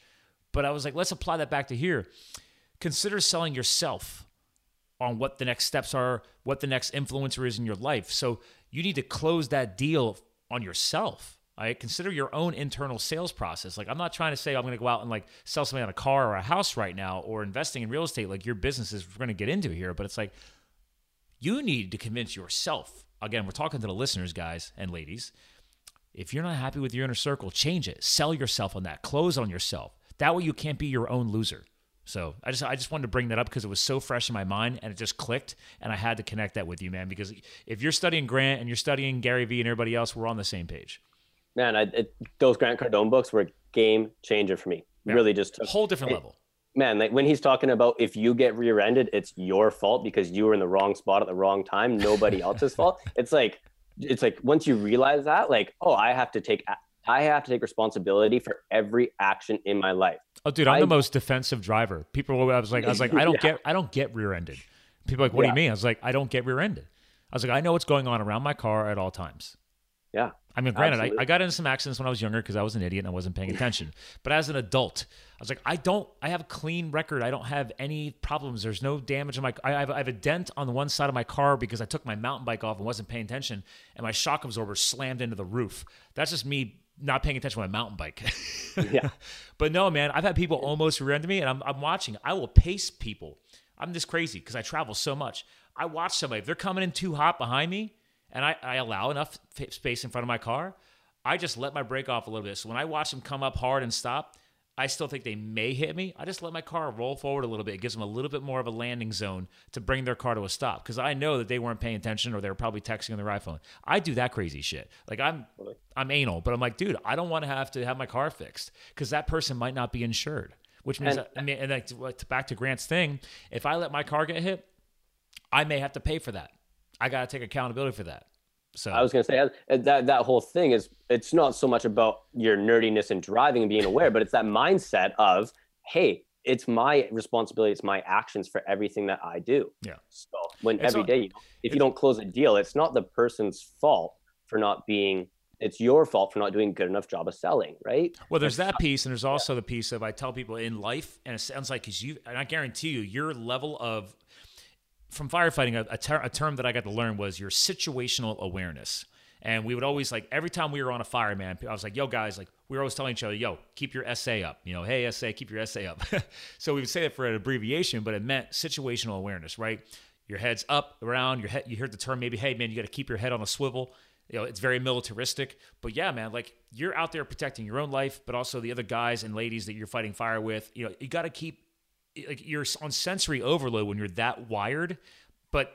[SPEAKER 2] But I was like, let's apply that back to here. Consider selling yourself on what the next steps are, what the next influencer is in your life. So you need to close that deal on yourself Right? Consider your own internal sales process. Like, I'm not trying to say I'm going to go out and like sell something on a car or a house right now or investing in real estate like your business is we're going to get into here, but it's like you need to convince yourself. Again, we're talking to the listeners, guys and ladies. If you're not happy with your inner circle, change it. Sell yourself on that. Close on yourself. That way you can't be your own loser. So I just I just wanted to bring that up because it was so fresh in my mind and it just clicked and I had to connect that with you, man. Because if you're studying Grant and you're studying Gary Vee and everybody else, we're on the same page
[SPEAKER 3] man, I, it, those Grant Cardone books were a game changer for me. Yeah. Really, just
[SPEAKER 2] took, whole different
[SPEAKER 3] it,
[SPEAKER 2] level.
[SPEAKER 3] Man, like when he's talking about if you get rear-ended, it's your fault because you were in the wrong spot at the wrong time. Nobody else's fault. It's like, it's like once you realize that, like, oh, I have to take, I have to take responsibility for every action in my life.
[SPEAKER 2] Oh, dude, I'm I, the most defensive driver. People, I was like, I was like, I don't yeah. get, I don't get rear-ended. People like, what yeah. do you mean? I was like, I don't get rear-ended. I was like, I know what's going on around my car at all times.
[SPEAKER 3] Yeah.
[SPEAKER 2] I mean, granted, I, I, got into some accidents when I was younger because I was an idiot and I wasn't paying attention. but as an adult, I was like, I don't, I have a clean record. I don't have any problems. There's no damage in my, I have, I have a dent on the one side of my car because I took my mountain bike off and wasn't paying attention and my shock absorber slammed into the roof. That's just me not paying attention to my mountain bike.
[SPEAKER 3] yeah.
[SPEAKER 2] But no, man, I've had people almost rear end me and I'm, I'm watching. I will pace people. I'm this crazy because I travel so much. I watch somebody, if they're coming in too hot behind me, and I, I allow enough f- space in front of my car, I just let my brake off a little bit. So when I watch them come up hard and stop, I still think they may hit me. I just let my car roll forward a little bit. It gives them a little bit more of a landing zone to bring their car to a stop because I know that they weren't paying attention or they were probably texting on their iPhone. I do that crazy shit. Like I'm, I'm anal, but I'm like, dude, I don't want to have to have my car fixed because that person might not be insured. Which means, and, I mean, and like, back to Grant's thing, if I let my car get hit, I may have to pay for that. I got to take accountability for that. So
[SPEAKER 3] I was going to say uh, that that whole thing is it's not so much about your nerdiness and driving and being aware, but it's that mindset of hey, it's my responsibility, it's my actions for everything that I do.
[SPEAKER 2] Yeah.
[SPEAKER 3] So when it's every not, day, if you don't close a deal, it's not the person's fault for not being it's your fault for not doing a good enough job of selling, right?
[SPEAKER 2] Well, there's that piece, and there's also yeah. the piece of I tell people in life, and it sounds like because you, and I guarantee you, your level of from firefighting, a, a, ter- a term that I got to learn was your situational awareness. And we would always like every time we were on a fire, man, I was like, yo, guys, like we were always telling each other, yo, keep your SA up. You know, hey, SA, keep your SA up. so we would say it for an abbreviation, but it meant situational awareness, right? Your head's up, around, your head, you heard the term maybe, hey, man, you got to keep your head on a swivel. You know, it's very militaristic. But yeah, man, like you're out there protecting your own life, but also the other guys and ladies that you're fighting fire with. You know, you got to keep like you're on sensory overload when you're that wired, but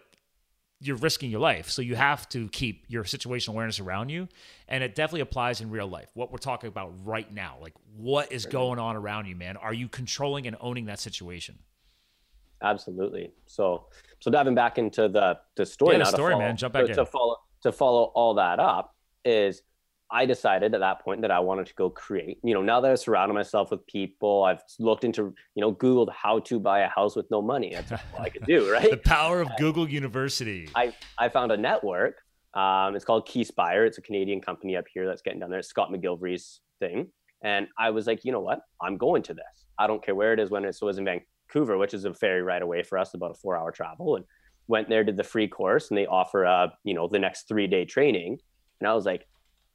[SPEAKER 2] you're risking your life. So you have to keep your situational awareness around you. And it definitely applies in real life. What we're talking about right now, like what is going on around you, man? Are you controlling and owning that situation?
[SPEAKER 3] Absolutely. So, so diving back into the the story,
[SPEAKER 2] yeah, the story, man. Jump back in.
[SPEAKER 3] to follow to follow all that up is I decided at that point that I wanted to go create. You know, now that I've surrounded myself with people, I've looked into, you know, Googled how to buy a house with no money. That's all I could do, right?
[SPEAKER 2] the power of Google University.
[SPEAKER 3] I, I found a network. Um, it's called Key Keyspire. It's a Canadian company up here that's getting done there. It's Scott McGillivray's thing. And I was like, you know what? I'm going to this. I don't care where it is when it was in Vancouver, which is a ferry right away for us, about a four hour travel. And went there, did the free course, and they offer, a, you know, the next three day training. And I was like,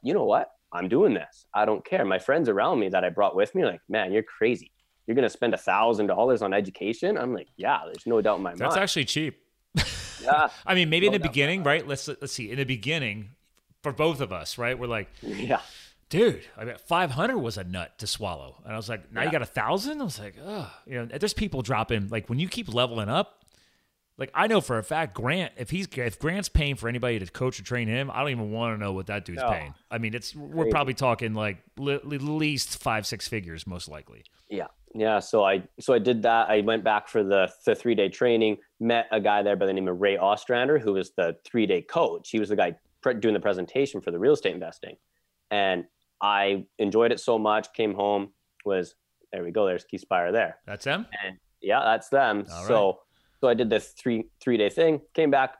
[SPEAKER 3] you know what? I'm doing this. I don't care. My friends around me that I brought with me like, man, you're crazy. You're going to spend a thousand dollars on education. I'm like, yeah, there's no doubt in my
[SPEAKER 2] That's
[SPEAKER 3] mind.
[SPEAKER 2] That's actually cheap.
[SPEAKER 3] yeah.
[SPEAKER 2] I mean, maybe no in the beginning, right? Let's, let's see. In the beginning for both of us, right? We're like,
[SPEAKER 3] yeah,
[SPEAKER 2] dude, I mean, 500 was a nut to swallow. And I was like, now you got a thousand? I was like, oh, you know, there's people dropping, like when you keep leveling up, like I know for a fact, Grant, if he's, if Grant's paying for anybody to coach or train him, I don't even want to know what that dude's
[SPEAKER 3] No.
[SPEAKER 2] paying. I mean, it's, we're probably talking like li- at least five, six figures, most likely.
[SPEAKER 3] Yeah. Yeah. So I so I did that. I went back for the the three day training, met a guy there by the name of Ray Ostrander, who was the three day coach. He was the guy pre- doing the presentation for the real estate investing. And I enjoyed it so much, came home, was there we go, there's Keyspire there.
[SPEAKER 2] That's him?
[SPEAKER 3] And yeah, that's them.
[SPEAKER 2] All
[SPEAKER 3] so so I did this three three day thing, came back,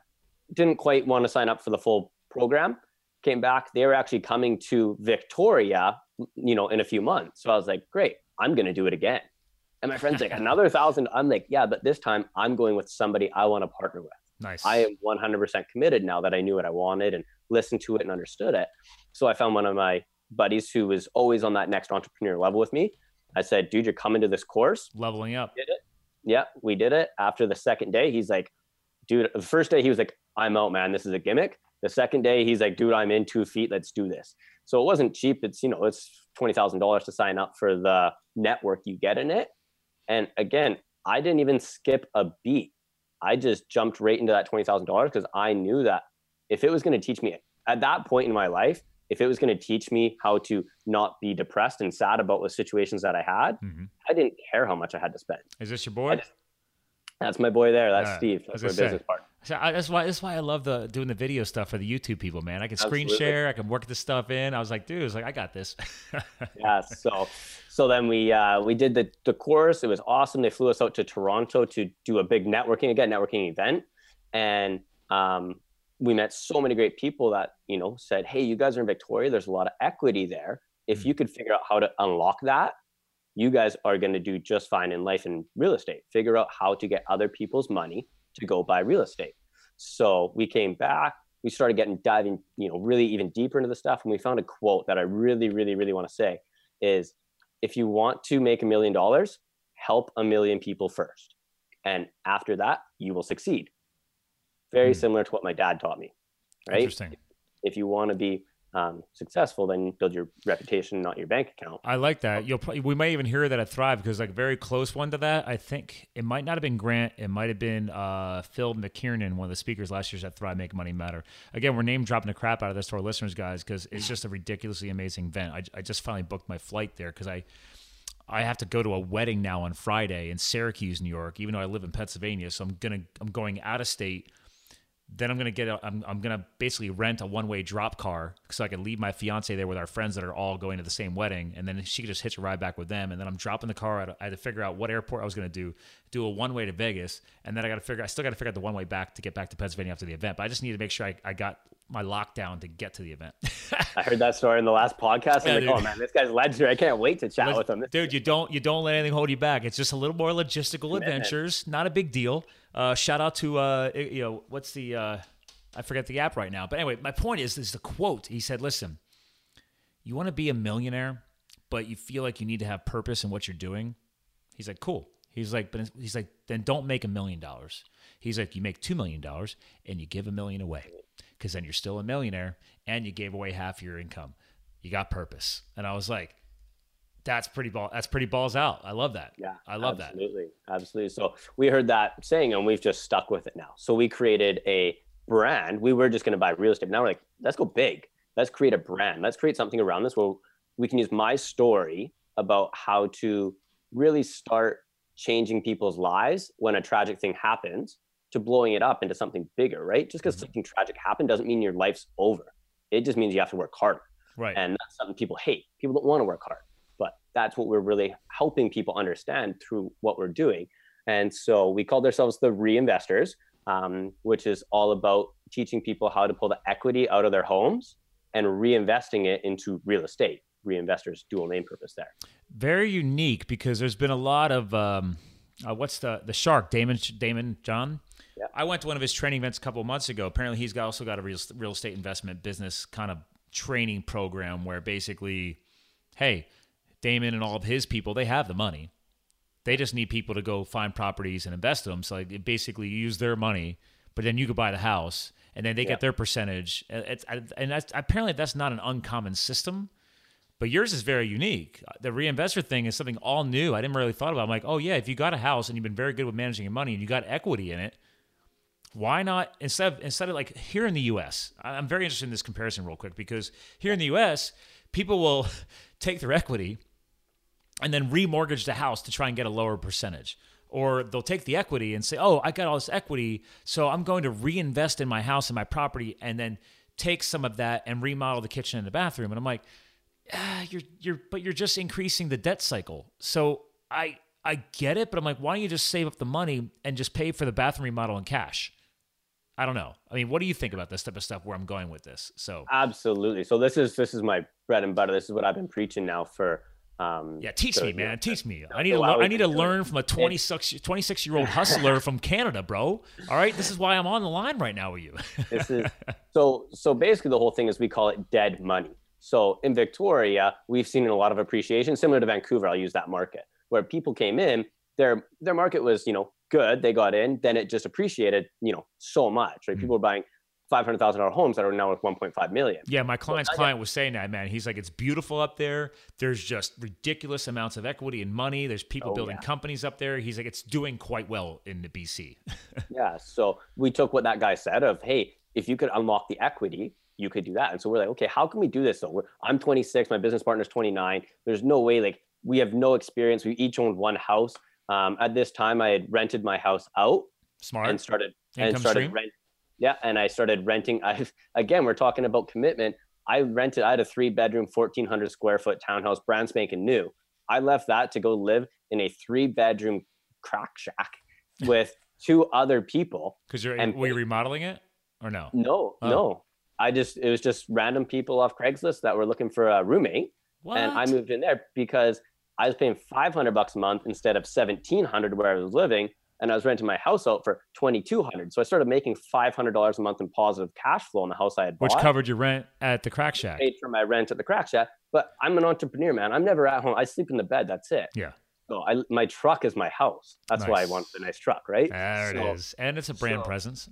[SPEAKER 3] didn't quite want to sign up for the full program. Came back, they were actually coming to Victoria, you know, in a few months. So I was like, great, I'm gonna do it again. And my friend's like, another thousand. I'm like, yeah, but this time I'm going with somebody I want to partner with.
[SPEAKER 2] Nice.
[SPEAKER 3] I am 100% committed now that I knew what I wanted and listened to it and understood it. So I found one of my buddies who was always on that next entrepreneur level with me. I said, dude, you're coming to this course.
[SPEAKER 2] Leveling up.
[SPEAKER 3] Did it. Yeah, we did it. After the second day, he's like, dude, the first day he was like, I'm out, man. This is a gimmick. The second day, he's like, dude, I'm in two feet. Let's do this. So it wasn't cheap. It's, you know, it's $20,000 to sign up for the network you get in it. And again, I didn't even skip a beat. I just jumped right into that $20,000 because I knew that if it was going to teach me at that point in my life, if it was going to teach me how to not be depressed and sad about the situations that I had,
[SPEAKER 2] hmm
[SPEAKER 3] I didn't care how much I had to spend.
[SPEAKER 2] Is this your boy?
[SPEAKER 3] That's my boy there. That's
[SPEAKER 2] Uh,
[SPEAKER 3] Steve. That's my business partner.
[SPEAKER 2] So I, that's why that's why I love the doing the video stuff for the YouTube people, man. I can screen
[SPEAKER 3] Absolutely.
[SPEAKER 2] share, I can work this stuff in. I was like, dude, it's like I got this.
[SPEAKER 3] Yeah. So, so then we uh, we did the the course. It was awesome. They flew us out to Toronto to do a big networking again, networking event, and um, we met so many great people that you know said, "Hey, you guys are in Victoria. There's a lot of equity there. If mm. you could figure out how to unlock that, you guys are going to do just fine in life and real estate. Figure out how to get other people's money to go buy real estate." So we came back. We started getting diving, you know, really even deeper into the stuff, and we found a quote that I really, really, really want to say is, "If you want to make a million dollars, help a million people first, and after that, you will succeed." Very
[SPEAKER 2] Hmm.
[SPEAKER 3] similar to what my dad taught me, right?
[SPEAKER 2] Interesting.
[SPEAKER 3] If you want to be um, successful, then build your reputation, not your bank account.
[SPEAKER 2] I like that. You'll probably, we might even hear that at Thrive because like very close one to that. I think it might not have been Grant. It might have been uh, Phil McKiernan, one of the speakers last year's at Thrive Make Money Matter. Again, we're name dropping the crap out of this to our listeners, guys, because it's just a ridiculously amazing event. I, I just finally booked my flight there because I I have to go to a wedding now on Friday in Syracuse, New York, even though I live in Pennsylvania. So I'm gonna I'm going out of state. Then I'm gonna get a, I'm I'm gonna basically rent a one way drop car so I can leave my fiance there with our friends that are all going to the same wedding, and then she could just hitch a ride back with them. And then I'm dropping the car. I had- to figure out what airport I was gonna do, do a one way to Vegas, and then I got to figure I still got to figure out the one way back to get back to Pennsylvania after the event. But I just need to make sure I, I got my lockdown to get to the event.
[SPEAKER 3] I heard that story in the last podcast.
[SPEAKER 2] Yeah,
[SPEAKER 3] I'm like,
[SPEAKER 2] dude.
[SPEAKER 3] oh man, this guy's legendary. I can't wait to chat
[SPEAKER 2] Let's-
[SPEAKER 3] with him.
[SPEAKER 2] dude. You don't you don't let anything hold you back. It's just a little more logistical adventures. Not a big deal. Uh, shout out to uh, you know what's the uh, I forget the app right now. But anyway, my point is is the quote. He said, "Listen, you want to be a millionaire, but you feel like you need to have purpose in what you're doing." He's like, "Cool." He's like, but he's like, then don't make a million dollars. He's like, you make two million dollars and you give a million away, because then you're still a millionaire and you gave away half your income. You got purpose. And I was like, that's pretty ball. That's pretty balls out. I love that.
[SPEAKER 3] Yeah,
[SPEAKER 2] I love that.
[SPEAKER 3] absolutely, Absolutely. So we heard that saying and we've just stuck with it now. So we created a brand. We were just going to buy real estate. Now we're like, let's go big. Let's create a brand. Let's create something around this where we can use my story about how to really start changing people's lives when a tragic thing happens to blowing it up into something bigger, right? Just because
[SPEAKER 2] Mhm.
[SPEAKER 3] something tragic happened doesn't mean your life's over. It just means you have to work harder.
[SPEAKER 2] Right.
[SPEAKER 3] And that's something people hate. People don't want to work hard, but that's what we're really helping people understand through what we're doing. And so we called ourselves the Reinvestors, um, which is all about teaching people how to pull the equity out of their homes and reinvesting it into real estate. Reinvestors, dual name purpose there.
[SPEAKER 2] Very unique because there's been a lot of um, uh, what's the the shark Daymond Daymond John.
[SPEAKER 3] Yeah.
[SPEAKER 2] I went to one of his training events a couple of months ago. Apparently, he's got, also got a real, real estate investment business kind of training program where basically, hey, Daymond and all of his people they have the money. They just need people to go find properties and invest them. So like, basically, you use their money, but then you could buy the house, and then they
[SPEAKER 3] Yeah.
[SPEAKER 2] get their percentage. It's, and that's apparently that's not an uncommon system. But yours is very unique. The reinvestor thing is something all new. I didn't really thought about. I'm like, oh yeah, if you got a house and you've been very good with managing your money and you got equity in it, why not instead of instead of like here in the US? I'm very interested in this comparison real quick because here in the US, people will take their equity and then remortgage the house to try and get a lower percentage. Or they'll take the equity and say, "Oh, I got all this equity, so I'm going to reinvest in my house and my property and then take some of that and remodel the kitchen and the bathroom." And I'm like, ah, "You're you're but you're just increasing the debt cycle." So I I get it, but I'm like, why don't you just save up the money and just pay for the bathroom remodel in cash? I don't know. I mean, what do you think about this type of stuff? Where I'm going with this? So
[SPEAKER 3] absolutely. So this is this is my bread and butter. This is what I've been preaching now for. Um,
[SPEAKER 2] yeah, teach so, me, man. teach me. I need to. I need to learn from a 26, 26 year old hustler from Canada, bro. All right, this is why I'm on the line right now with you.
[SPEAKER 3] this is so. So basically, the whole thing is we call it dead money. So in Victoria, we've seen a lot of appreciation, similar to Vancouver. I'll use that market where people came in. Their their market was you know good, they got in, then it just appreciated, you know, so much. Right? Mm-hmm. People are buying five hundred thousand dollar homes that are now worth one point five million.
[SPEAKER 2] Yeah, my client's client was saying that, man. He's like, it's beautiful up there. There's just ridiculous amounts of equity and money. There's people oh, building yeah. companies up there. He's like, it's doing quite well in the BC.
[SPEAKER 3] yeah. So we took what that guy said of, hey, if you could unlock the equity, you could do that. And so we're like, okay, how can we do this? So we're, I'm 26, my business partner's 29. There's no way, like, we have no experience. We each owned one house. Um, at this time, I had rented my house out.
[SPEAKER 2] Smart.
[SPEAKER 3] And started Income and started rent. Yeah, and I started renting. I again, we're talking about commitment. I rented. I had a three bedroom, fourteen hundred square foot townhouse, brand spanking new. I left that to go live in a three bedroom crack shack with two other people.
[SPEAKER 2] Because you're and were you remodeling it or no?
[SPEAKER 3] No, oh. no. I just it was just random people off Craigslist that were looking for a roommate, what? and I moved in there because I was paying 500 bucks a month instead of 1700 where I was living. And I was renting my house out for 2200 So I started making $500 a month in positive cash flow on the house I had
[SPEAKER 2] bought. Which covered your rent at the crack shack.
[SPEAKER 3] Paid for my rent at the crack shack. But I'm an entrepreneur, man. I'm never at home. I sleep in the bed. That's it.
[SPEAKER 2] Yeah.
[SPEAKER 3] So I, my truck is my house. That's nice. why I want the nice truck, right?
[SPEAKER 2] There so, it is. And it's a brand so, presence.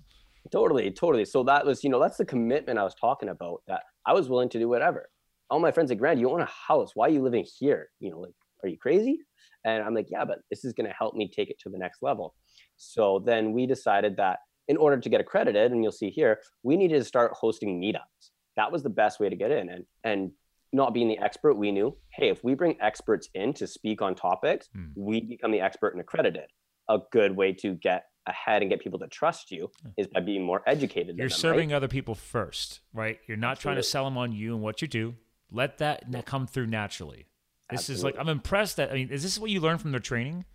[SPEAKER 3] Totally, totally. So that was, you know, that's the commitment I was talking about that I was willing to do whatever. All my friends like, Grant, you own a house. Why are you living here? You know, like are you crazy? And I'm like, yeah, but this is going to help me take it to the next level. So then we decided that in order to get accredited, and you'll see here, we needed to start hosting meetups. That was the best way to get in. And and not being the expert, we knew, hey, if we bring experts in to speak on topics, hmm. we become the expert and accredited. A good way to get ahead and get people to trust you is by being more educated.
[SPEAKER 2] You're
[SPEAKER 3] them,
[SPEAKER 2] serving
[SPEAKER 3] right?
[SPEAKER 2] other people first, right? You're not Absolutely. trying to sell them on you and what you do. Let that come through naturally. This Absolutely. is like I'm impressed that I mean, is this what you learned from their training?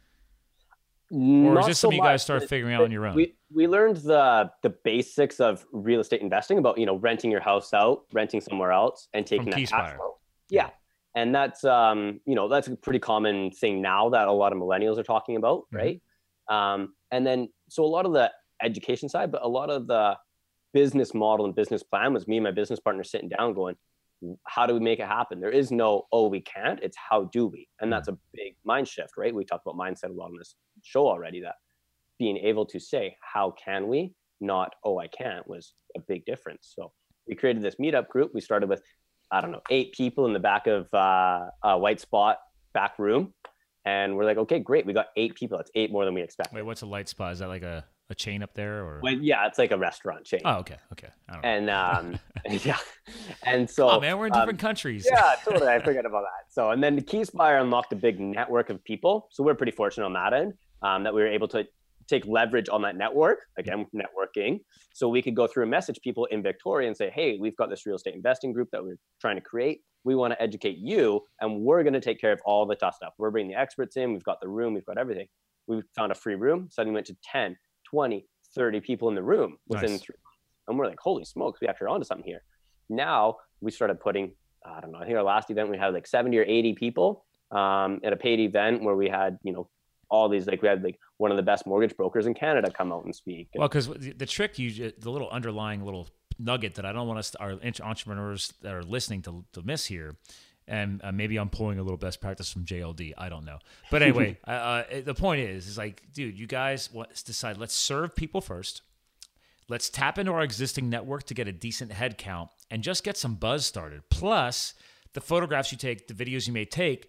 [SPEAKER 2] Or Not is this so something you guys start figuring out on your own?
[SPEAKER 3] We we learned the the basics of real estate investing about you know renting your house out, renting somewhere else, and taking from that cash flow. Yeah. And that's um, you know, that's a pretty common thing now that a lot of millennials are talking about, mm-hmm. right? Um, and then so a lot of the education side, but a lot of the business model and business plan was me and my business partner sitting down going, how do we make it happen? There is no, oh, we can't. It's how do we? And that's a big mind shift, right? We talked about mindset a lot on this show already that being able to say, how can we, not, oh, I can't, was a big difference. So we created this meetup group. We started with, I don't know, eight people in the back of uh, a white spot back room. And we're like, okay, great. We got eight people. That's eight more than we expected.
[SPEAKER 2] Wait, what's a light spot? Is that like a a chain up there or?
[SPEAKER 3] Well, yeah it's like a restaurant chain.
[SPEAKER 2] Oh okay okay.
[SPEAKER 3] And um yeah. And so
[SPEAKER 2] oh man we're in different um, countries.
[SPEAKER 3] yeah totally. I forget about that. So and then the keyspire unlocked a big network of people. So we're pretty fortunate on that end um, that we were able to take leverage on that network again networking. So we could go through and message people in victoria and say hey we've got this real estate investing group that we're trying to create. We want to educate you and we're going to take care of all the tough stuff. We're bringing the experts in. We've got the room. We've got everything. We found a free room. Suddenly went to 10 20, 30 people in the room within nice. three months. And we're like, holy smokes, we actually are onto something here. Now we started putting, I don't know, I think our last event we had like 70 or 80 people um, at a paid event where we had, you know, all these like we had like one of the best mortgage brokers in Canada come out and speak.
[SPEAKER 2] Well, because the trick, you the little underlying little nugget that I don't want us to, our entrepreneurs that are listening to to miss here and uh, maybe I'm pulling a little best practice from JLD. I don't know, but anyway, uh, uh, the point is, is like, dude, you guys let's decide. Let's serve people first. Let's tap into our existing network to get a decent head count and just get some buzz started. Plus, the photographs you take, the videos you may take,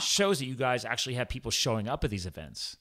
[SPEAKER 2] shows that you guys actually have people showing up at these events.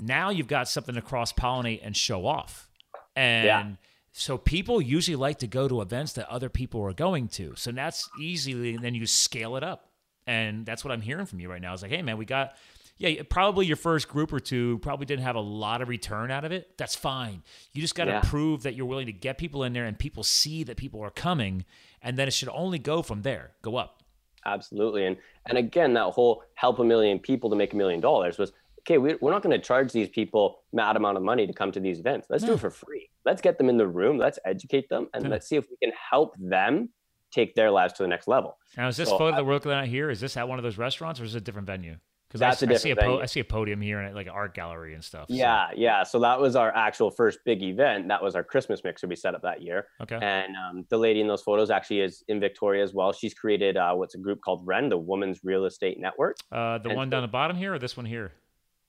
[SPEAKER 2] Now you've got something to cross pollinate and show off. And
[SPEAKER 3] Yeah.
[SPEAKER 2] So people usually like to go to events that other people are going to. So that's easily, and then you scale it up. And that's what I'm hearing from you right now. It's like, hey, man, we got, yeah, probably your first group or two probably didn't have a lot of return out of it. That's fine. You just got to
[SPEAKER 3] Yeah.
[SPEAKER 2] prove that you're willing to get people in there and people see that people are coming. And then it should only go from there, go up.
[SPEAKER 3] Absolutely. And and again, that whole help a million people to make a million dollars was okay. We, we're not going to charge these people mad amount of money to come to these events. Let's do it for free. Let's get them in the room. Let's educate them, and
[SPEAKER 2] Yeah.
[SPEAKER 3] let's see if we can help them take their lives to the next level.
[SPEAKER 2] Now, is this
[SPEAKER 3] So
[SPEAKER 2] photo
[SPEAKER 3] I-
[SPEAKER 2] that we're looking at here? Is this at one of those restaurants or is it a different venue? Because I, I see a po- I see a podium here and like an art gallery and stuff. so-
[SPEAKER 3] Yeah, yeah. So that was our actual first big event. That was our Christmas mixer we set up that year.
[SPEAKER 2] Okay.
[SPEAKER 3] And um, the lady in those photos actually is in Victoria as well. She's created uh, what's a group called REN, the Women's Real Estate Network.
[SPEAKER 2] Uh, the
[SPEAKER 3] and
[SPEAKER 2] one
[SPEAKER 3] so-
[SPEAKER 2] down the bottom here or this one here?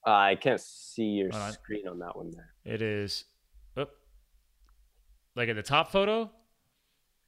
[SPEAKER 3] Uh, I can't see your screen on that one there.
[SPEAKER 2] It is, like at the top photo.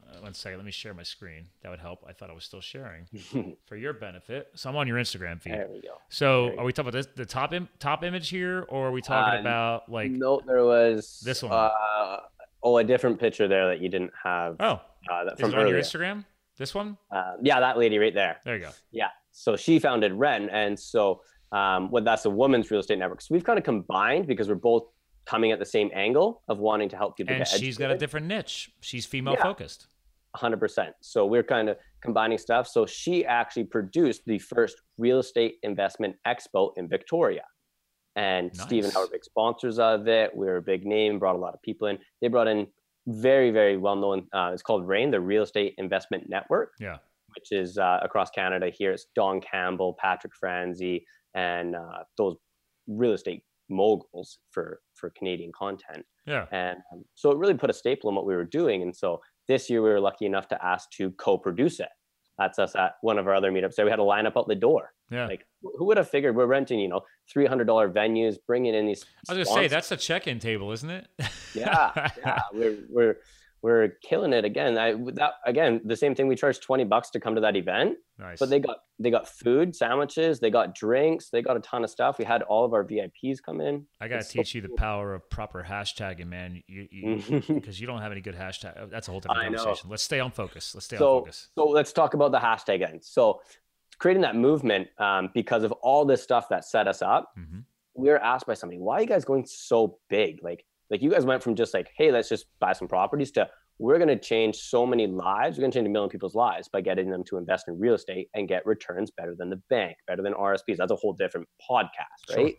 [SPEAKER 2] Uh, one second, let me share my screen. That would help. I thought I was still sharing for your benefit. So I'm on your Instagram feed.
[SPEAKER 3] there we go.
[SPEAKER 2] So are we talking about this, the top Im- top image here, or are we talking
[SPEAKER 3] Uh,
[SPEAKER 2] about like?
[SPEAKER 3] no, there was
[SPEAKER 2] this one.
[SPEAKER 3] Uh, oh, a different picture there that you didn't have
[SPEAKER 2] Oh,
[SPEAKER 3] uh, that from
[SPEAKER 2] on your. Instagram? This one?
[SPEAKER 3] Uh, yeah, that lady right there.
[SPEAKER 2] There you go.
[SPEAKER 3] Yeah. So she founded Ren, and so um, what that's a woman's real estate network. So we've kind of combined because we're both coming at the same angle of wanting to help people
[SPEAKER 2] And she's got a different niche. She's female
[SPEAKER 3] Yeah.
[SPEAKER 2] focused.
[SPEAKER 3] 100%. So we're kind of combining stuff. So she actually produced the first real estate investment expo in Victoria. And Steve and I were big sponsors of it. We were a big name, brought a lot of people in. They brought in very, very well known, uh, it's called REIN, the Real Estate Investment Network,
[SPEAKER 2] Yeah.
[SPEAKER 3] which is uh, across Canada here. It's Don Campbell, Patrick Francey, and uh, those real estate moguls for, for Canadian content.
[SPEAKER 2] Yeah.
[SPEAKER 3] And um, so it really put a staple in what we were doing. And so this year we were lucky enough to ask to co-produce it. That's us at one of our other meetups. There we had a line up out the door.
[SPEAKER 2] Yeah.
[SPEAKER 3] Like who would have figured we're renting, you know, three hundred dollar venues, bringing in these.
[SPEAKER 2] I was gonna say that's the check-in table, isn't it?
[SPEAKER 3] yeah, yeah. We're we're we're killing it again. I that again the same thing. We charged twenty bucks to come to that event,
[SPEAKER 2] nice.
[SPEAKER 3] but they got they got food, sandwiches, they got drinks, they got a ton of stuff. We had all of our VIPs come in.
[SPEAKER 2] I gotta
[SPEAKER 3] it's so
[SPEAKER 2] teach you the power of proper hashtagging, man. You, you because you don't have any good hashtag. oh, That's a whole different conversation. Let's stay on focus. Let's stay on focus.
[SPEAKER 3] so let's talk about the hashtag then. So creating that movement um, because of all this stuff that set us up,
[SPEAKER 2] hmm
[SPEAKER 3] we were asked by somebody, why are you guys going so big? Like, like you guys went from just like, hey, let's just buy some properties to we're going to change so many lives. We're going to change a million people's lives by getting them to invest in real estate and get returns better than the bank, better than RSPs. That's a whole different podcast,
[SPEAKER 2] Sure.
[SPEAKER 3] right?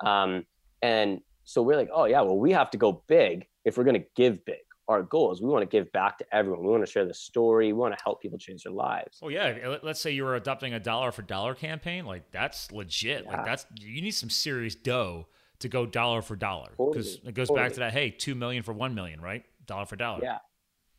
[SPEAKER 3] Um, and so we're like, oh yeah, well we have to go big if we're going to give big. Our goal is we want to give back to everyone. We want to share the story. We want to help people change their lives.
[SPEAKER 2] Well, yeah. let- Let's say you were adopting a dollar for dollar campaign. Like that's legit. Like that's you need some serious dough to go dollar for dollar because
[SPEAKER 3] Totally,
[SPEAKER 2] it goes back to that. Hey, two million for one million, right? Dollar for dollar.
[SPEAKER 3] Yeah.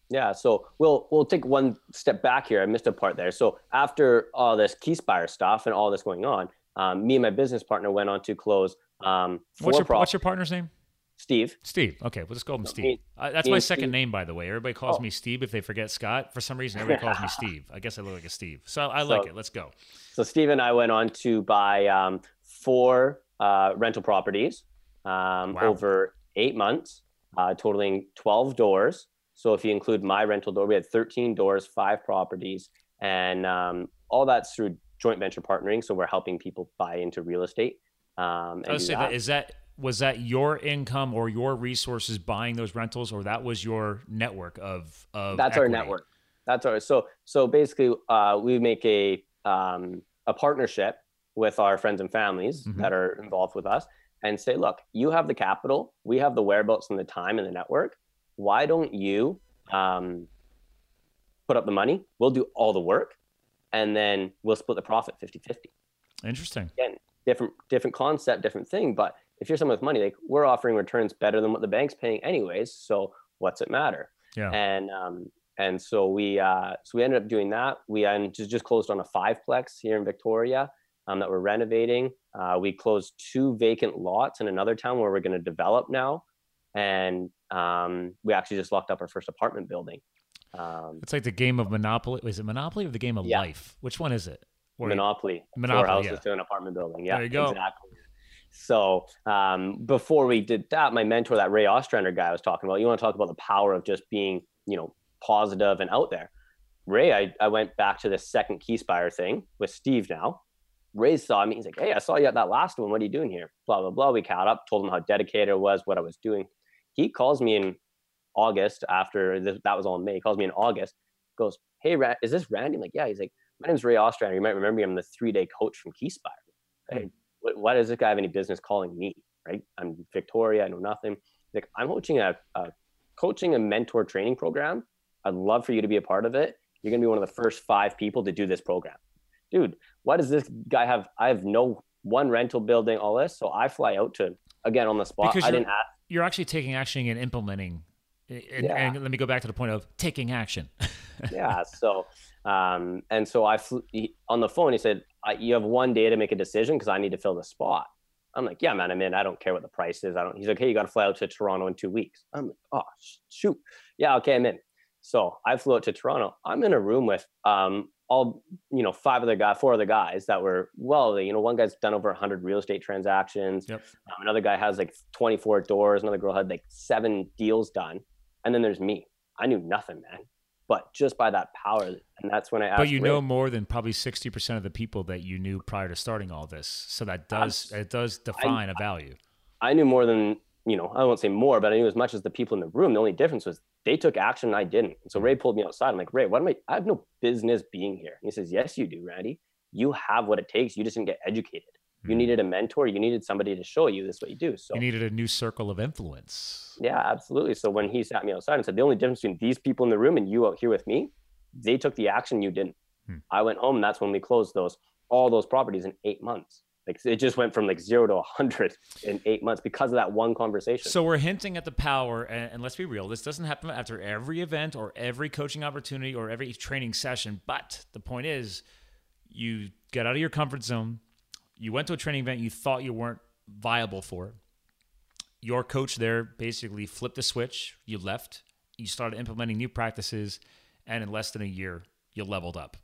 [SPEAKER 3] Yeah, so we'll we'll take one step back here. I missed a part there. So after all this Keyspire stuff and all this going on, um, me and my business partner went on to close um, four
[SPEAKER 2] What's your What's your partner's name?
[SPEAKER 3] Steve.
[SPEAKER 2] Steve. Okay, we'll just call him Steve. Uh, that's
[SPEAKER 3] me
[SPEAKER 2] my second
[SPEAKER 3] Steve.
[SPEAKER 2] name, by the way. Everybody calls
[SPEAKER 3] Oh.
[SPEAKER 2] me Steve if they forget Scott. For some reason, everybody calls me Steve. I guess I look like a Steve. So I like
[SPEAKER 3] So-
[SPEAKER 2] it. Let's go.
[SPEAKER 3] So Steve and I went on to buy um, four uh, rental properties um,
[SPEAKER 2] Wow.
[SPEAKER 3] over eight months, uh, totaling twelve doors. So if you include my rental door, we had thirteen doors, five properties, and um, all that's through joint venture partnering. So we're helping people buy into real estate. Um, and
[SPEAKER 2] I was
[SPEAKER 3] that.
[SPEAKER 2] is that was that your income or your resources buying those rentals, or that was your network of of
[SPEAKER 3] that's our network that's our so so basically uh, we make a um, a partnership with our friends and families
[SPEAKER 2] Mhm.
[SPEAKER 3] that are involved with us and say look you have the capital we have the whereabouts and the time and the network why don't you um, put up the money we'll do all the work and then we'll split the profit 50-50
[SPEAKER 2] Interesting.
[SPEAKER 3] Again, different different concept different thing but if you're someone with money like we're offering returns better than what the bank's paying anyways so what's it matter
[SPEAKER 2] Yeah.
[SPEAKER 3] and um, and so we uh, so we ended up doing that. We just just closed on a fiveplex here in Victoria um, that we're renovating. Uh, we closed two vacant lots in another town where we're going to develop now, and um, we actually just locked up our first apartment building. Um,
[SPEAKER 2] it's like the game of Monopoly. Is it Monopoly or the game of
[SPEAKER 3] Yeah.
[SPEAKER 2] life? Which one is it?
[SPEAKER 3] Monopoly.
[SPEAKER 2] Monopoly,
[SPEAKER 3] Four houses
[SPEAKER 2] yeah.
[SPEAKER 3] to an apartment building. Yeah,
[SPEAKER 2] There you go.
[SPEAKER 3] exactly. So um, before we did that, my mentor, that Ray Ostrander guy I was talking about, you want to talk about the power of just being, you know, positive and out there. Ray, I, I went back to the second Keyspire thing with Steve now. Ray saw me. He's like, hey, I saw you at that last one. What are you doing here? Blah, blah, blah. We caught up, told him how dedicated I was, what I was doing. He calls me in August after this, that was all in May. He calls me in August, goes, hey, Ra- is this Randy? I'm like, yeah. He's like, my name's Ray Ostrander. You might remember me. I'm the three day coach from Keyspire. Hmm. Hey, what, why does this guy have any business calling me? Right? I'm Victoria. I know nothing. He's like, I'm coaching a, a coaching a mentor training program. I'd love for you to be a part of it. You're going to be one of the first five people to do this program. Dude, why does this guy have? I have no one rental building, all this. So I fly out to, again, on the spot.
[SPEAKER 2] Because
[SPEAKER 3] I
[SPEAKER 2] you're-
[SPEAKER 3] didn't ask.
[SPEAKER 2] You're actually taking action and implementing. And,
[SPEAKER 3] Yeah.
[SPEAKER 2] and let me go back to the point of taking action.
[SPEAKER 3] yeah. So, um, and so I flew he, on the phone. He said, I, "You have one day to make a decision because I need to fill the spot." I'm like, "Yeah, man. I'm in. I don't care what the price is. I don't." He's like, "Hey, you got to fly out to Toronto in two weeks." I'm like, "Oh, sh- shoot. Yeah, okay, I'm in." So I flew out to Toronto. I'm in a room with um, all you know, five other guys, four other guys that were well. You know, one guy's done over 100 real estate transactions.
[SPEAKER 2] Yep.
[SPEAKER 3] Um, another guy has like 24 doors. Another girl had like seven deals done. And then there's me. I knew nothing, man. But just by that power, and that's when I asked.
[SPEAKER 2] but you
[SPEAKER 3] Ray,
[SPEAKER 2] know more than probably 60% of the people that you knew prior to starting all this. So that does it does define a value.
[SPEAKER 3] I knew more than you know. I won't say more, but I knew as much as the people in the room. The only difference was they took action and I didn't. And so Ray pulled me outside. I'm like, Ray, what am I? I have no business being here. And he says, Yes, you do, Randy. You have what it takes. You just didn't get educated. You
[SPEAKER 2] Mhm.
[SPEAKER 3] needed a mentor. You needed somebody to show you this is what you do. So
[SPEAKER 2] You needed a new circle of influence.
[SPEAKER 3] Yeah, absolutely. So when he sat me outside and said, the only difference between these people in the room and you out here with me, they took the action, you didn't.
[SPEAKER 2] Hmm.
[SPEAKER 3] I went home and that's when we closed those, all those properties in eight months. Like it just went from like zero to a hundred in eight months because of that one conversation.
[SPEAKER 2] So we're hinting at the power, and, and let's be real, this doesn't happen after every event or every coaching opportunity or every training session. But the point is, you get out of your comfort zone. You went to a training event you thought you weren't viable for. Your coach there basically flipped the switch. You left. You started implementing new practices, and in less than a year, you leveled up.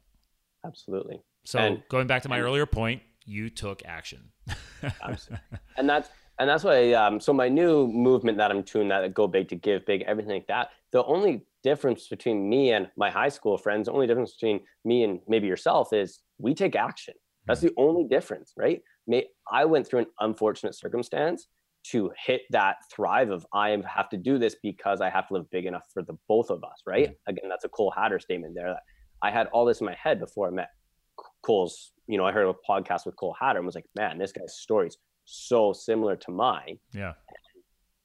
[SPEAKER 3] absolutely.
[SPEAKER 2] So
[SPEAKER 3] And-
[SPEAKER 2] going back to my
[SPEAKER 3] and-
[SPEAKER 2] earlier point, you took action.
[SPEAKER 3] And that's and that's why um, so my new movement that i'm doing that go big to give big everything like that the only difference between me and my high school friends the only difference between me and maybe yourself is we take action. That's the only difference right? May, i went through an unfortunate circumstance to hit that thrive of i have to do this because i have to live big enough for the both of us right? Again that's a cole hatter statement there. That i had all this in my head before i met Cole's, you know, I heard a podcast with Cole Hatter and was like, man, this guy's story's so similar to mine.
[SPEAKER 2] Yeah.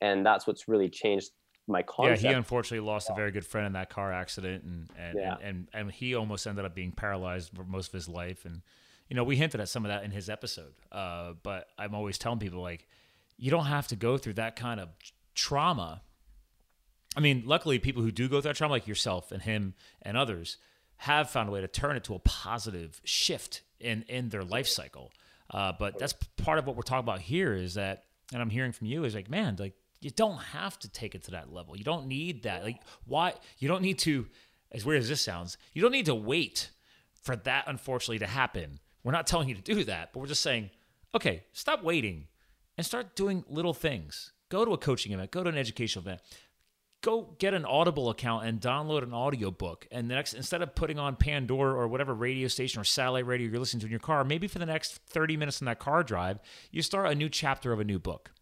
[SPEAKER 3] And that's what's really changed my concept.
[SPEAKER 2] Yeah, he unfortunately lost a very good friend in that car accident, and and,
[SPEAKER 3] Yeah.
[SPEAKER 2] and, and and he almost ended up being paralyzed for most of his life. And you know, we hinted at some of that in his episode. Uh, but I'm always telling people like, you don't have to go through that kind of trauma. I mean, luckily, people who do go through that trauma, like yourself and him and others, have found a way to turn it to a positive shift in in their life cycle. Uh, but that's part of what we're talking about here is that, and I'm hearing from you is like, man, like you don't have to take it to that level. You don't need that. Like, why? You don't need to. As weird as this sounds, you don't need to wait for that unfortunately to happen. We're not telling you to do that, but we're just saying, okay, stop waiting and start doing little things. Go to a coaching event, go to an educational event, go get an Audible account and download an audiobook. And the next, instead of putting on Pandora or whatever radio station or satellite radio you're listening to in your car, maybe for the next 30 minutes in that car drive, you start a new chapter of a new book.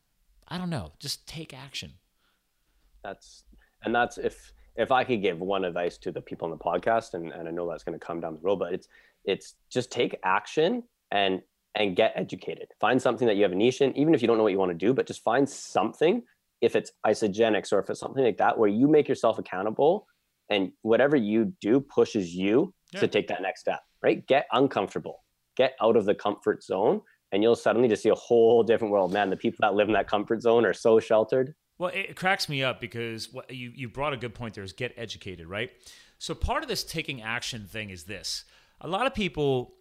[SPEAKER 2] I don't know. Just take action.
[SPEAKER 3] that's and that's if if I could give one advice to the people on the podcast, and, and I know that's going to come down the road, but it's it's just take action and and get educated. Find something that you have a niche in, even if you don't know what you want to do, but just find something. If it's Isagenix or if it's something like that, where you make yourself accountable, and whatever you do pushes you
[SPEAKER 2] Yeah.
[SPEAKER 3] to take that next step. Right? Get uncomfortable. Get out of the comfort zone, and you'll suddenly just see a whole different world. Man, the people that live in that comfort zone are so sheltered.
[SPEAKER 2] Well, it, cracks me up because what you, you brought a good point there is get educated, right? So part of this taking action thing is this. A lot of people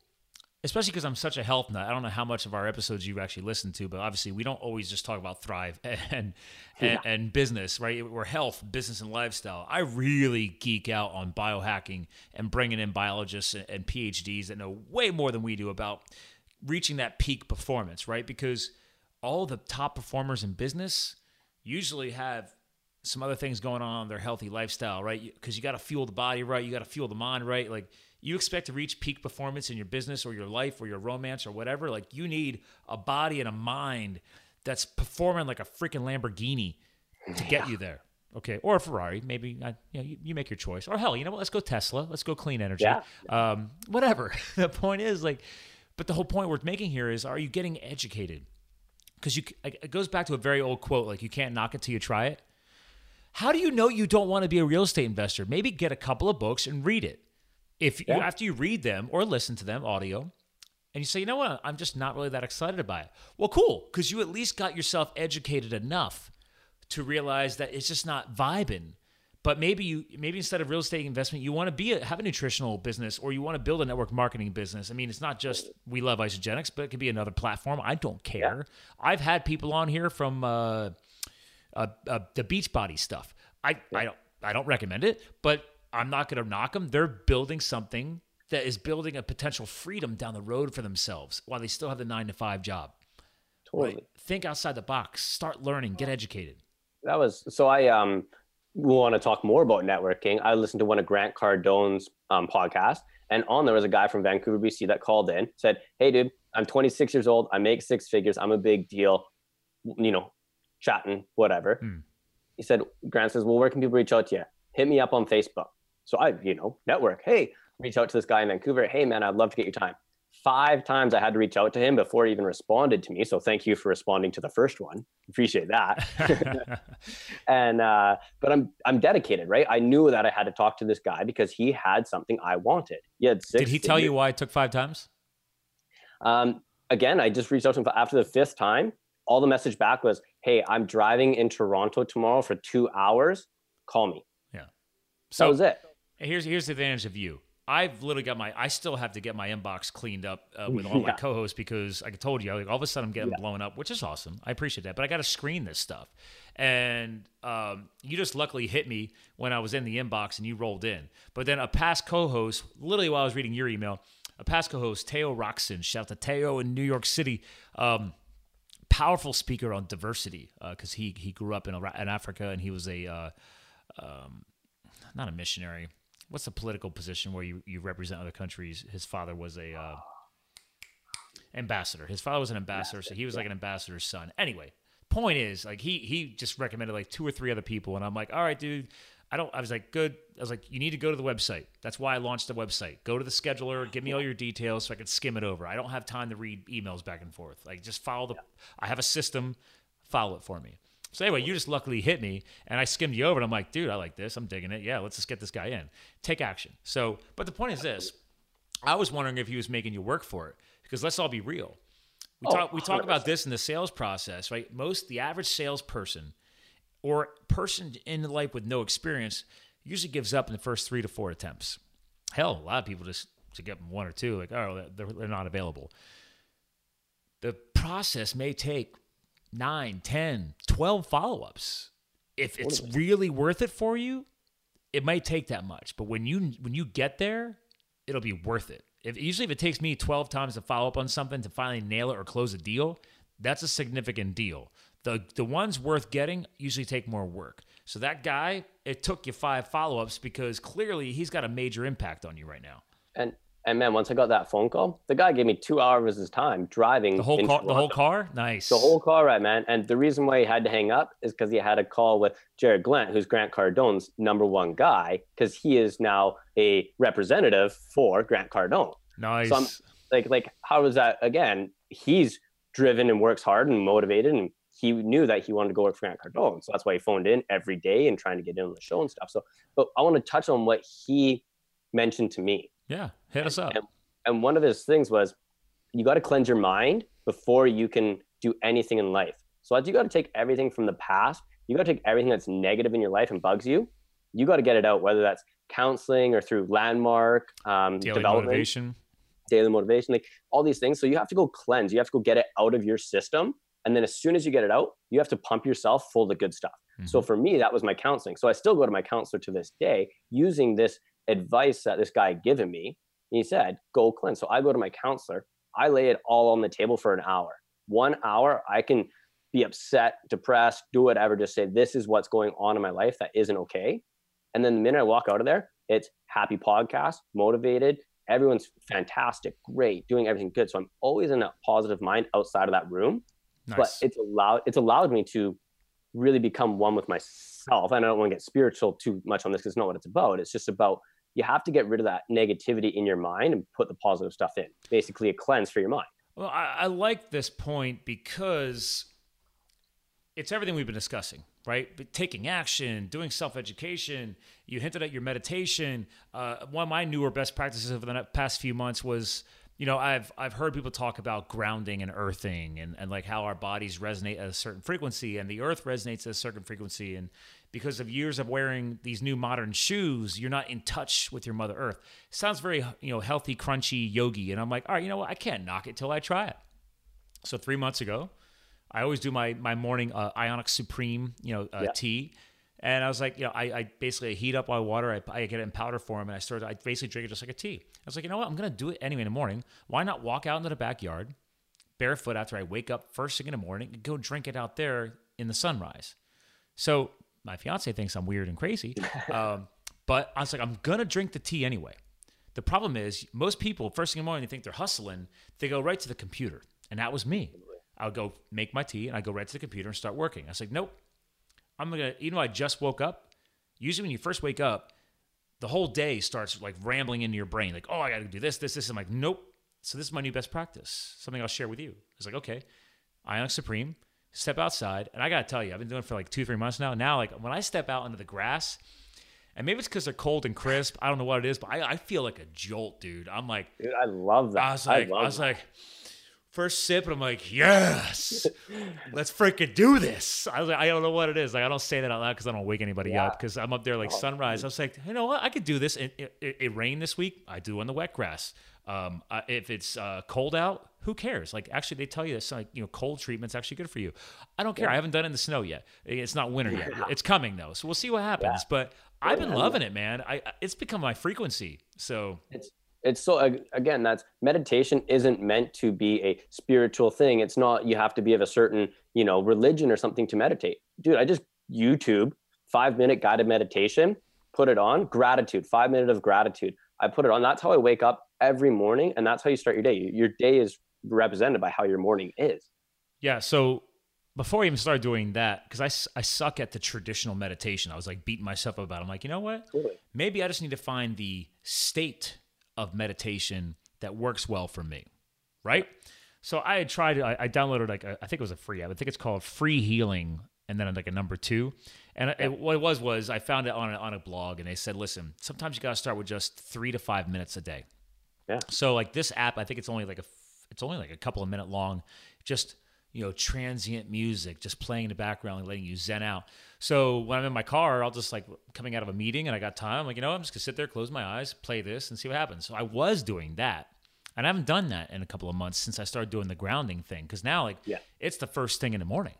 [SPEAKER 2] especially because I'm such a health nut. I don't know how much of our episodes you actually listen to, but obviously we don't always just talk about thrive and and, and business, right? We're health, business, and lifestyle. I really geek out on biohacking and bringing in biologists and, PhDs that know way more than we do about reaching that peak performance, right? Because all the top performers in business usually have some other things going on in their healthy lifestyle, right? Because you, you got to fuel the body right, you got to fuel the mind right. Like you expect to reach peak performance in your business or your life or your romance or whatever, like you need a body and a mind that's performing like a freaking Lamborghini to get you there. Okay, or a Ferrari, maybe. I, you, know, you, you, make your choice. Or hell, you know what? Let's go Tesla. Let's go clean energy.
[SPEAKER 3] Yeah.
[SPEAKER 2] Um, whatever. the point is, like, but the whole point worth making here is: Are you getting educated? Because you, it goes back to a very old quote, like, "You can't knock it till you try it." How do you know you don't want to be a real estate investor? Maybe get a couple of books and read it. If yeah. you, after you read them or listen to them audio, and you say, you know what, I'm just not really that excited about it. Well, cool, because you at least got yourself educated enough to realize that it's just not vibing. But maybe you maybe instead of real estate investment, you want to be a, have a nutritional business or you want to build a network marketing business. I mean, it's not just we love Isagenix, but it could be another platform. I don't care. Yeah. I've had people on here from uh, uh, uh, the Beachbody stuff. I, yeah. I don't I don't recommend it, but I'm not going to knock them. They're building something that is building a potential freedom down the road for themselves while they still have the nine to five job.
[SPEAKER 3] Totally.
[SPEAKER 2] Right? Think outside the box. Start learning. Get educated.
[SPEAKER 3] That was so. I um want to talk more about networking. I listened to one of Grant Cardone's um, podcast, and on there was a guy from Vancouver, BC, that called in, said, "Hey, dude, I'm 26 years old. I make six figures. I'm a big deal. You know, chatting, whatever. Hmm. He said, Grant says, Well, where can people reach out to you? Hit me up on Facebook. So I, you know, network. Hey, reach out to this guy in Vancouver. Hey, man, I'd love to get your time. Five times I had to reach out to him before he even responded to me. So thank you for responding to the first one. Appreciate that. and uh, but I'm I'm dedicated, right? I knew that I had to talk to this guy because he had something I wanted. He had six.
[SPEAKER 2] Did he tell you why it took five times?
[SPEAKER 3] Um, again, I just reached out to him after the fifth time all the message back was, "Hey, I'm driving in Toronto tomorrow for two hours. Call me."
[SPEAKER 2] Yeah.
[SPEAKER 3] So that was it.
[SPEAKER 2] Here's here's the advantage of you. I've literally got my. I still have to get my inbox cleaned up uh, with all yeah. my co-hosts because, like I told you, like all of a sudden I'm getting yeah. blown up, which is awesome. I appreciate that, but I got to screen this stuff. And um, you just luckily hit me when I was in the inbox and you rolled in. But then a past co-host, literally while I was reading your email, a past co-host, Teo Roxon, shout out to Teo in New York City. Um, powerful speaker on diversity because uh, he he grew up in, in Africa and he was a uh, um, not a missionary. What's the political position where you, you represent other countries? His father was a uh, ambassador. His father was an ambassador, so he was like an ambassador's son. Anyway, point is, like he he just recommended like two or three other people, and I'm like, all right, dude, I don't. I was like, good. I was like, you need to go to the website. That's why I launched the website. Go to the scheduler. Give me all your details so I can skim it over. I don't have time to read emails back and forth. Like, just follow the. I have a system. Follow it for me. So anyway, you just luckily hit me, and I skimmed you over, and I'm like, dude, I like this. I'm digging it. Yeah, let's just get this guy in. Take action. So, but the point is this: I was wondering if he was making you work for it because let's all be real. We oh, talk we talk about this in the sales process, right? Most the average salesperson or person in life with no experience usually gives up in the first three to four attempts. Hell, a lot of people just to get one or two, like, oh, they're, they're not available. The process may take nine, 10, 12 follow ups. If it's really worth it for you, it might take that much. But when you when you get there, it'll be worth it. If usually if it takes me 12 times to follow up on something to finally nail it or close a deal, that's a significant deal. The the ones worth getting usually take more work. So that guy, it took you five follow ups because clearly he's got a major impact on you right now.
[SPEAKER 3] And and man, once I got that phone call, the guy gave me two hours of his time driving
[SPEAKER 2] the whole car. Toronto. The whole car, nice.
[SPEAKER 3] The whole car, right, man. And the reason why he had to hang up is because he had a call with Jared Glent, who's Grant Cardone's number one guy, because he is now a representative for Grant Cardone.
[SPEAKER 2] Nice. So I'm,
[SPEAKER 3] like, like, how is that? Again, he's driven and works hard and motivated and he knew that he wanted to go work for Grant Cardone. So that's why he phoned in every day and trying to get in on the show and stuff. So, but I want to touch on what he mentioned to me.
[SPEAKER 2] Yeah, hit us up.
[SPEAKER 3] And, and one of his things was you got to cleanse your mind before you can do anything in life. So as you got to take everything from the past, you got to take everything that's negative in your life and bugs you. You got to get it out, whether that's counseling or through landmark um,
[SPEAKER 2] Daily development. Motivation.
[SPEAKER 3] daily motivation, like all these things. So you have to go cleanse. You have to go get it out of your system. And then as soon as you get it out, you have to pump yourself full of good stuff. Mm-hmm. So for me, that was my counseling. So I still go to my counselor to this day using this advice that this guy had given me. He said, go cleanse. So I go to my counselor. I lay it all on the table for an hour. One hour, I can be upset, depressed, do whatever, just say, this is what's going on in my life that isn't okay. And then the minute I walk out of there, it's happy podcast, motivated. Everyone's fantastic, great, doing everything good. So I'm always in a positive mind outside of that room. Nice. But it's allowed it's allowed me to really become one with myself. And I don't want to get spiritual too much on this because it's not what it's about. It's just about you have to get rid of that negativity in your mind and put the positive stuff in. Basically, a cleanse for your mind.
[SPEAKER 2] Well, I, I like this point because it's everything we've been discussing, right? But taking action, doing self education. You hinted at your meditation. Uh, one of my newer best practices over the past few months was you know i've i've heard people talk about grounding and earthing and, and like how our bodies resonate at a certain frequency and the earth resonates at a certain frequency and because of years of wearing these new modern shoes you're not in touch with your mother earth sounds very you know healthy crunchy yogi and i'm like all right you know what i can't knock it till i try it so three months ago i always do my my morning uh, ionic supreme you know uh, yeah. tea and I was like, you know, I, I basically heat up my water, I, I, get it in powder form, and I started, I basically drink it just like a tea. I was like, you know what? I'm going to do it anyway in the morning. Why not walk out into the backyard barefoot after I wake up first thing in the morning and go drink it out there in the sunrise? So my fiance thinks I'm weird and crazy. um, but I was like, I'm going to drink the tea anyway. The problem is, most people, first thing in the morning, they think they're hustling, they go right to the computer. And that was me. I would go make my tea and I go right to the computer and start working. I was like, nope, I'm gonna, even though I just woke up, usually when you first wake up, the whole day starts like rambling into your brain, like, oh, I gotta do this, this, this. I'm like, nope. So this is my new best practice, something I'll share with you. It's like, okay, Ionic Supreme, step outside. And I gotta tell you, I've been doing it for like two, three months now. Now, like when I step out into the grass, and maybe it's because they're cold and crisp. I don't know what it is, but I, I feel like a jolt, dude. I'm like,
[SPEAKER 3] dude, I love that.
[SPEAKER 2] I was like, I, I was that. like, first sip and I'm like, yes, let's freaking do this. I was like, I don't know what it is. Like, I don't say that out loud because I don't wake anybody yeah. up because I'm up there like oh, sunrise. I was like, you know what? I could do this. It, it, it rained this week. I do on the wet grass. Um, uh, if it's uh, cold out, who cares? Like, actually, they tell you this, like, you know, cold treatment's actually good for you. I don't care. Yeah. I haven't done it in the snow yet. It's not winter yet. It's coming though, so we'll see what happens. Yeah. But I've been loving it, man. I it's become my frequency. So
[SPEAKER 3] it's it's so again that's meditation isn't meant to be a spiritual thing it's not you have to be of a certain you know religion or something to meditate dude i just youtube five minute guided meditation put it on gratitude five minute of gratitude i put it on that's how i wake up every morning and that's how you start your day your day is represented by how your morning is
[SPEAKER 2] yeah so before I even started doing that, because I, I suck at the traditional meditation, I was like beating myself up about it. I'm like, you know what? Totally. Maybe I just need to find the state of meditation that works well for me, right? So I had tried. I, I downloaded like a, I think it was a free app. I think it's called Free Healing, and then like a number two. And it, what it was was I found it on a, on a blog, and they said, listen, sometimes you got to start with just three to five minutes a day.
[SPEAKER 3] Yeah.
[SPEAKER 2] So like this app, I think it's only like a it's only like a couple of minute long. Just you know, transient music just playing in the background and letting you zen out. So when I'm in my car, I'll just like coming out of a meeting and I got time, I'm like, you know, I'm just gonna sit there, close my eyes, play this, and see what happens. So I was doing that. And I haven't done that in a couple of months since I started doing the grounding thing. Cause now like yeah. it's the first thing in the morning.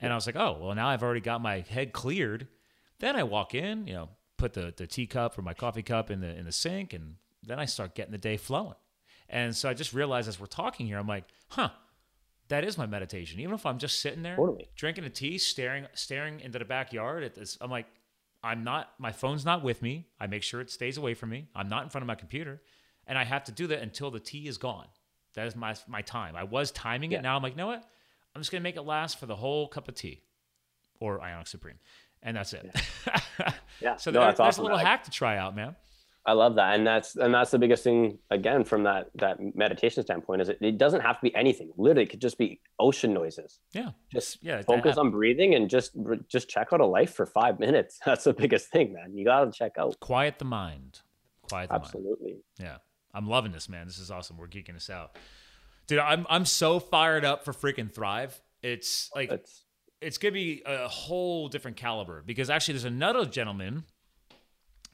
[SPEAKER 2] And. I was like, oh, well now I've already got my head cleared. Then I walk in, you know, put the, the teacup or my coffee cup in the in the sink and then I start getting the day flowing. And so I just realized as we're talking here, I'm like, huh, that is my meditation. Even if I'm just sitting there totally. drinking a tea, staring staring into the backyard at this, I'm like, I'm not. My phone's not with me. I make sure it stays away from me. I'm not in front of my computer, and I have to do that until the tea is gone. That is my my time. I was timing it. Now I'm like, you know what? I'm just gonna make it last for the whole cup of tea, or Ionic Supreme, and that's it.
[SPEAKER 3] Yeah. yeah.
[SPEAKER 2] so no, there, there's awesome. a little hack to try out, man.
[SPEAKER 3] I love that, and that's and that's the biggest thing again from that that meditation standpoint is it, it doesn't have to be anything. Literally, it could just be ocean noises.
[SPEAKER 2] Yeah,
[SPEAKER 3] just
[SPEAKER 2] yeah,
[SPEAKER 3] focus on breathing and just just check out a life for five minutes. That's the biggest thing, man. You gotta check out.
[SPEAKER 2] Quiet the mind. Quiet the mind.
[SPEAKER 3] Absolutely.
[SPEAKER 2] Mind. Yeah, I'm loving this, man. This is awesome. We're geeking this out, dude. I'm I'm so fired up for freaking Thrive. It's like it's, it's gonna be a whole different caliber because actually there's another gentleman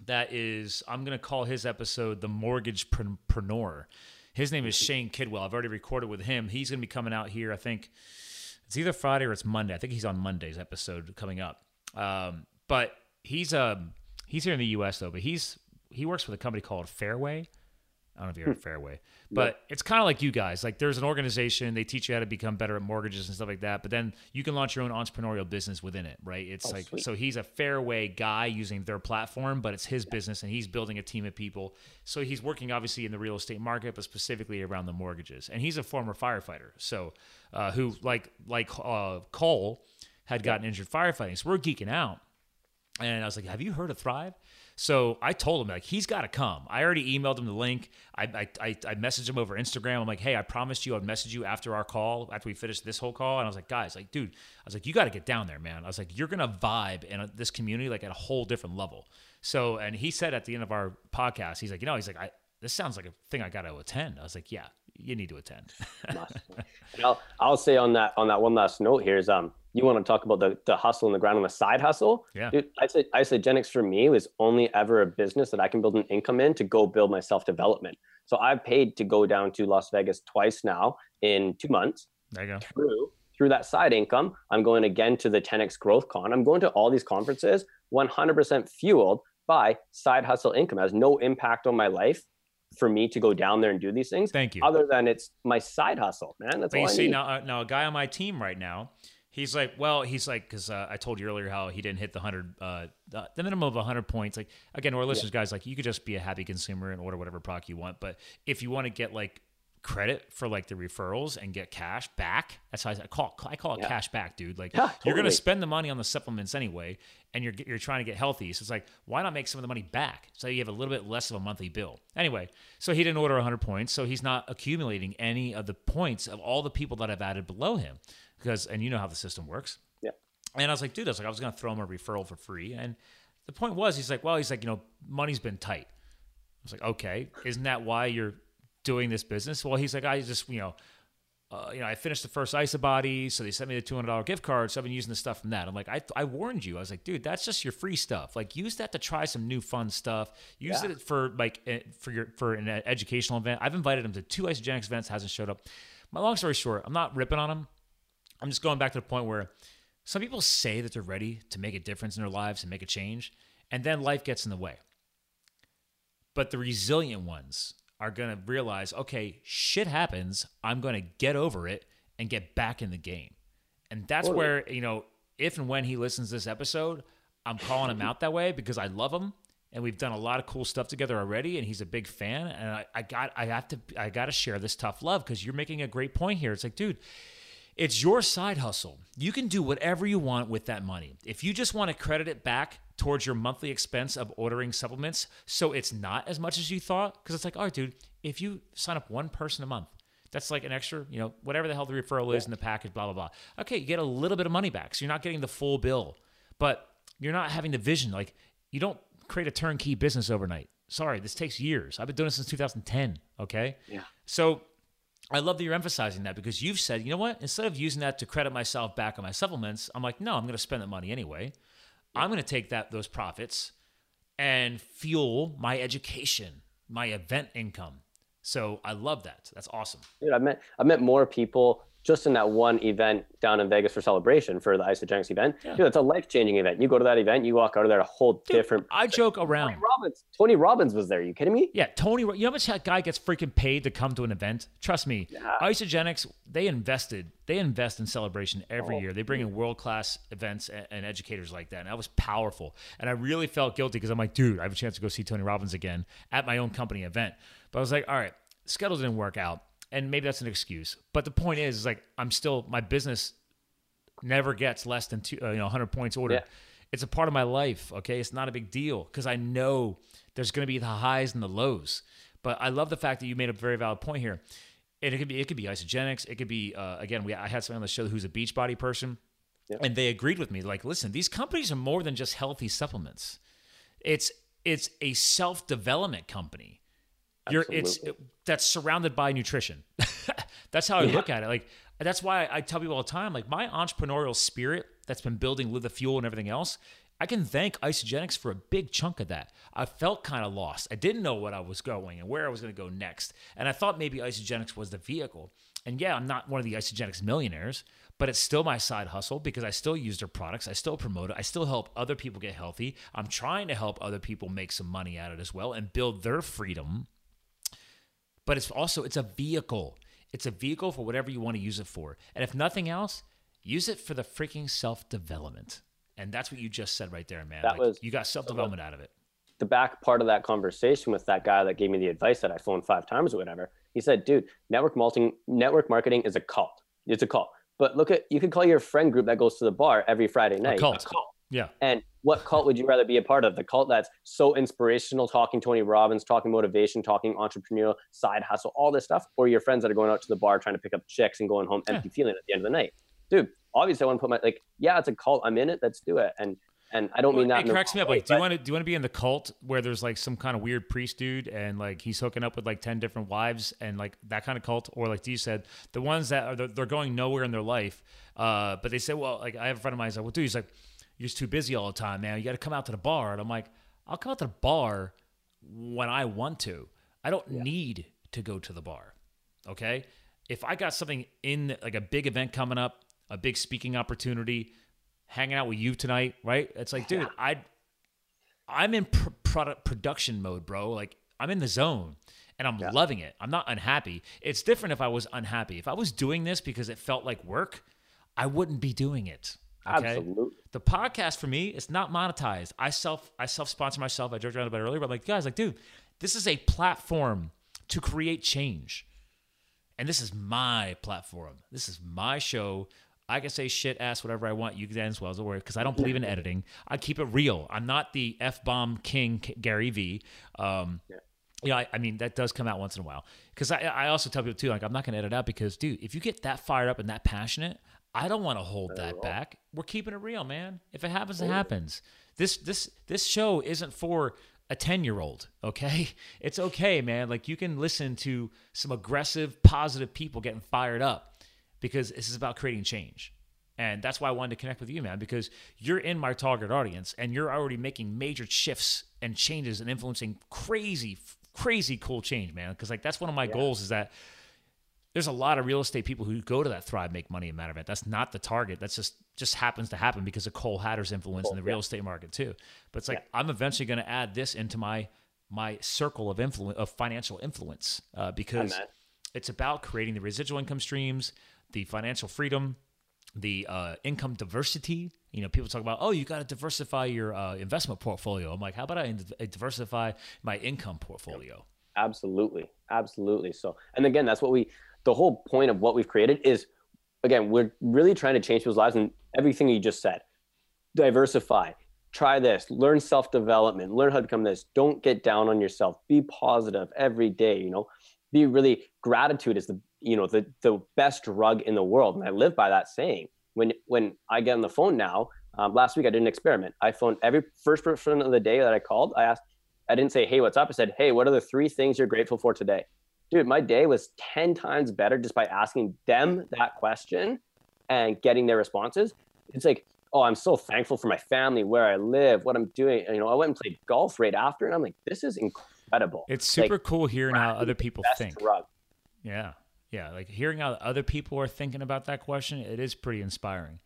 [SPEAKER 2] that is I'm going to call his episode the mortgagepreneur. His name is Shane Kidwell. I've already recorded with him. He's going to be coming out here. I think it's either Friday or it's Monday. I think he's on Monday's episode coming up. Um, but he's um he's here in the U.S. though. But he's he works with a company called Fairway. I don't know if you're of Fairway, but it's kind of like you guys. Like there's an organization, they teach you how to become better at mortgages and stuff like that. But then you can launch your own entrepreneurial business within it, right? It's like
[SPEAKER 3] sweet.
[SPEAKER 2] so he's a Fairway guy using their platform, but it's his business and he's building a team of people. So he's working obviously in the real estate market, but specifically around the mortgages. And he's a former firefighter, so uh, who like like uh, Cole had gotten injured firefighting. So we're geeking out. And I was like, "Have you heard of Thrive?" So I told him like he's got to come. I already emailed him the link. I, I I I messaged him over Instagram. I'm like, "Hey, I promised you I'd message you after our call after we finished this whole call." And I was like, "Guys, like, dude, I was like, you got to get down there, man. I was like, you're gonna vibe in a, this community like at a whole different level." So, and he said at the end of our podcast, he's like, "You know, he's like, I this sounds like a thing I got to attend." I was like, "Yeah, you need to attend."
[SPEAKER 3] And I'll, I'll say on that on that one last note here is um you want to talk about the, the hustle on the ground on the side hustle
[SPEAKER 2] Yeah.
[SPEAKER 3] Dude, Isagenix for me was only ever a business that I can build an income in to go build my self development. So I've paid to go down to Las Vegas twice now in two months
[SPEAKER 2] there you go.
[SPEAKER 3] through through that side income. I'm going again to the 10x Growth Con. I'm going to all these conferences 100% fueled by side hustle income. It has no impact on my life for me to go down there and do these things.
[SPEAKER 2] Thank you.
[SPEAKER 3] Other than it's my side hustle, man. That's
[SPEAKER 2] But
[SPEAKER 3] all
[SPEAKER 2] you
[SPEAKER 3] I
[SPEAKER 2] see
[SPEAKER 3] need.
[SPEAKER 2] now, uh, now a guy on my team right now, he's like, well, he's like, because uh, I told you earlier how he didn't hit the hundred, uh, the, the minimum of hundred points. Like again, our listeners, guys, like you could just be a happy consumer and order whatever product you want. But if you want to get like credit for like the referrals and get cash back, that's how I, I call I call it
[SPEAKER 3] Yeah.
[SPEAKER 2] cash back, dude. Like
[SPEAKER 3] Yeah,
[SPEAKER 2] you're gonna spend the money on the supplements anyway, and you're you're trying to get healthy. So it's like, why not make some of the money back so you have a little bit less of a monthly bill? Anyway, so he didn't order 100 points, so he's not accumulating any of the points of all the people that I've added below him, because and you know how the system works.
[SPEAKER 3] Yeah.
[SPEAKER 2] And I was like, dude, I was like, I was gonna throw him a referral for free, and the point was, he's like, well, he's like, you know, money's been tight. I was like, okay, isn't that why you're doing this business? Well, he's like, I just, you know, uh, you know, I finished the first IsaBody, so they sent me the two hundred dollar gift card. So I've been using the stuff from that. I'm like, I, I warned you. I was like, dude, that's just your free stuff. Like, use that to try some new fun stuff. Use
[SPEAKER 3] Yeah.
[SPEAKER 2] it for like eh, for your for an educational event. I've invited him to two Isagenix events, hasn't showed up. My long story short, I'm not ripping on him. I'm just going back to the point where some people say that they're ready to make a difference in their lives and make a change, and then life gets in the way. But the resilient ones are going to realize, okay, shit happens. I'm going to get over it and get back in the game. And that's
[SPEAKER 3] Totally.
[SPEAKER 2] where, you know, if and when he listens to this episode, I'm calling him out that way because I love him and we've done a lot of cool stuff together already and he's a big fan and I, I got I have to I got to share this tough love because you're making a great point here. It's like, dude, it's your side hustle. You can do whatever you want with that money. If you just want to credit it back towards your monthly expense of ordering supplements, so it's not as much as you thought, because it's like, all right, dude, if you sign up one person a month, that's like an extra, you know, whatever the hell the referral is in the package, blah, blah, blah. Okay, you get a little bit of money back. So you're not getting the full bill, but you're not having the vision. Like, you don't create a turnkey business overnight. Sorry, this takes years. I've been doing this since 2010. Okay.
[SPEAKER 3] Yeah.
[SPEAKER 2] So I love that you're emphasizing that because you've said, you know what? Instead of using that to credit myself back on my supplements, I'm like, no, I'm going to spend that money anyway. I'm going to take that those profits and fuel my education, my event income. So I love that. That's awesome.
[SPEAKER 3] Dude, I met I met more people just in that one event down in Vegas for celebration for the Isagenix event.
[SPEAKER 2] Yeah.
[SPEAKER 3] Dude, it's a life changing event. You go to that event, you walk out of there a whole different.
[SPEAKER 2] I joke
[SPEAKER 3] Tony
[SPEAKER 2] around.
[SPEAKER 3] Robbins. Tony Robbins was there. you kidding me?
[SPEAKER 2] Yeah, Tony, you know how much that guy gets freaking paid to come to an event? Trust me,
[SPEAKER 3] Yeah.
[SPEAKER 2] Isagenix, they invested, they invest in celebration every
[SPEAKER 3] Oh,
[SPEAKER 2] year. They bring in world class events and, and educators like that. And that was powerful. And I really felt guilty because I'm like, dude, I have a chance to go see Tony Robbins again at my own company event. But I was like, all right, schedule didn't work out. And maybe that's an excuse. But the point is, is like, I'm still, my business never gets less than two, uh, you know, 100 points ordered.
[SPEAKER 3] Yeah.
[SPEAKER 2] It's a part of my life. Okay, it's not a big deal because I know there's going to be the highs and the lows. But I love the fact that you made a very valid point here. And it could be it could be Isagenix. It could be uh, again. We I had someone on the show who's a Beachbody person,
[SPEAKER 3] Yeah.
[SPEAKER 2] and they agreed with me. Like, listen, these companies are more than just healthy supplements. It's it's a self development company. You're it's that's surrounded by nutrition. that's how I look at it. Like that's why I tell people all the time. Like my entrepreneurial spirit that's been building Live the Fuel and everything else. I can thank Isagenix for a big chunk of that. I felt kind of lost. I didn't know what I was going and where I was going to go next. And I thought maybe Isagenix was the vehicle. And yeah, I'm not one of the Isagenix millionaires, but it's still my side hustle because I still use their products. I still promote it. I still help other people get healthy. I'm trying to help other people make some money at it as well and build their freedom. But it's also it's a vehicle. It's a vehicle for whatever you want to use it for. And if nothing else, use it for the freaking self-development. And that's what you just said right there, man.
[SPEAKER 3] That
[SPEAKER 2] like,
[SPEAKER 3] was
[SPEAKER 2] you got self-development out of it.
[SPEAKER 3] The back part of that conversation with that guy that gave me the advice that I phoned five times or whatever. He said, "Dude, network marketing, network marketing is a cult. It's a cult. But look at you can call your friend group that goes to the bar every Friday night
[SPEAKER 2] A cult.
[SPEAKER 3] a cult.
[SPEAKER 2] Yeah.
[SPEAKER 3] And what cult would you rather be a part of? The cult that's so inspirational, talking Tony Robbins, talking motivation, talking entrepreneurial, side hustle, all this stuff, or your friends that are going out to the bar trying to pick up chicks and going home empty feeling at the end of the night. Dude, obviously I want to put my like, yeah, it's a cult. I'm in it. Let's do it. And and I don't mean that.
[SPEAKER 2] It cracks me up. Like, do you want to do you want to be in the cult where there's like some kind of weird priest dude and like he's hooking up with like ten different wives and like that kind of cult, or like you said, the ones that are they're, they're going nowhere in their life, uh, but they say, well, like I have a friend of mine. He's like, well, dude, he's like, you're just too busy all the time, man. You got to come out to the bar, and I'm like, I'll come out to the bar when I want to. I don't need to go to the bar. Okay. If I got something in like a big event coming up, a big speaking opportunity, hanging out with you tonight, right? It's like, dude, I I'm in pr- product production mode, bro. Like I'm in the zone and I'm loving it. I'm not unhappy. It's different if I was unhappy. If I was doing this because it felt like work, I wouldn't be doing it. Okay.
[SPEAKER 3] Absolutely.
[SPEAKER 2] The podcast for me, it's not monetized. I self I self sponsor myself. I joked around about it earlier, but I'm like, guys, like, dude, this is a platform to create change. And this is my platform. This is my show. I can say shit, ass, whatever I want. You can as well as a worry because I don't believe in editing. I keep it real. I'm not the f bomb king Gary V. Um,
[SPEAKER 3] Yeah.
[SPEAKER 2] yeah, I, I mean that does come out once in a while. Because I, I also tell people too, like I'm not gonna edit out because, dude, if you get that fired up and that passionate, I don't want to hold that back. We're keeping it real, man. If it happens, it happens. This this this show isn't for a 10 year old, okay? It's okay, man. Like you can listen to some aggressive, positive people getting fired up because this is about creating change. And that's why I wanted to connect with you, man, because you're in my target audience and you're already making major shifts and changes and influencing crazy, crazy cool change, man. Because like that's one of my goals is that there's a lot of real estate people who go to that Thrive Make Money and Matter event. That's not the target. That's just just happens to happen because of Cole Hatter's influence in the real estate market too. But it's like I'm eventually going to add this into my my circle of influence of financial influence uh, because it's about creating the residual income streams, the financial freedom, the uh, income diversity. You know, people talk about, oh, you got to diversify your uh, investment portfolio. I'm like, how about I diversify my income portfolio?
[SPEAKER 3] Absolutely. Absolutely. So, and again, that's what we, the whole point of what we've created is, again, we're really trying to change people's lives and everything you just said. Diversify, try this, learn self development, learn how to become this. Don't get down on yourself. Be positive every day, you know, be really, gratitude is the, you know, the, the best drug in the world. And I live by that saying. When, when I get on the phone now, um, last week I did an experiment. I phoned every first person of the day that I called. I asked, I didn't say, hey, what's up? I said, hey, what are the three things you're grateful for today? Dude, my day was 10 times better just by asking them that question and getting their responses. It's like, oh, I'm so thankful for my family, where I live, what I'm doing. You know, I went and played golf right after, and I'm like, this is incredible.
[SPEAKER 2] It's super
[SPEAKER 3] Like,
[SPEAKER 2] cool hearing how other people think.
[SPEAKER 3] drug.
[SPEAKER 2] Yeah. Yeah. Like hearing how other people are thinking about that question, it is pretty inspiring.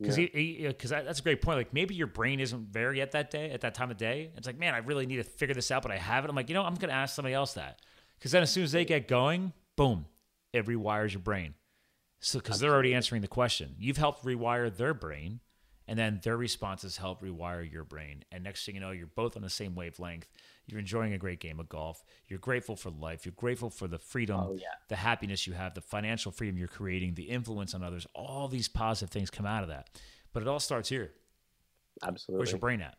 [SPEAKER 2] Because because that's a great point. Like maybe your brain isn't there yet that day, at that time of day. It's like, man, I really need to figure this out, but I have it. I'm like, you know, I'm going to ask somebody else that. Because then as soon as they get going, boom, it rewires your brain. So because they're already answering the question, you've helped rewire their brain, and then their responses help rewire your brain. And next thing you know, you're both on the same wavelength. You're enjoying a great game of golf. You're grateful for life. You're grateful for the freedom,
[SPEAKER 3] Oh, yeah.
[SPEAKER 2] the happiness you have, the financial freedom you're creating, the influence on others. All these positive things come out of that. But it all starts here.
[SPEAKER 3] Absolutely.
[SPEAKER 2] Where's your brain at?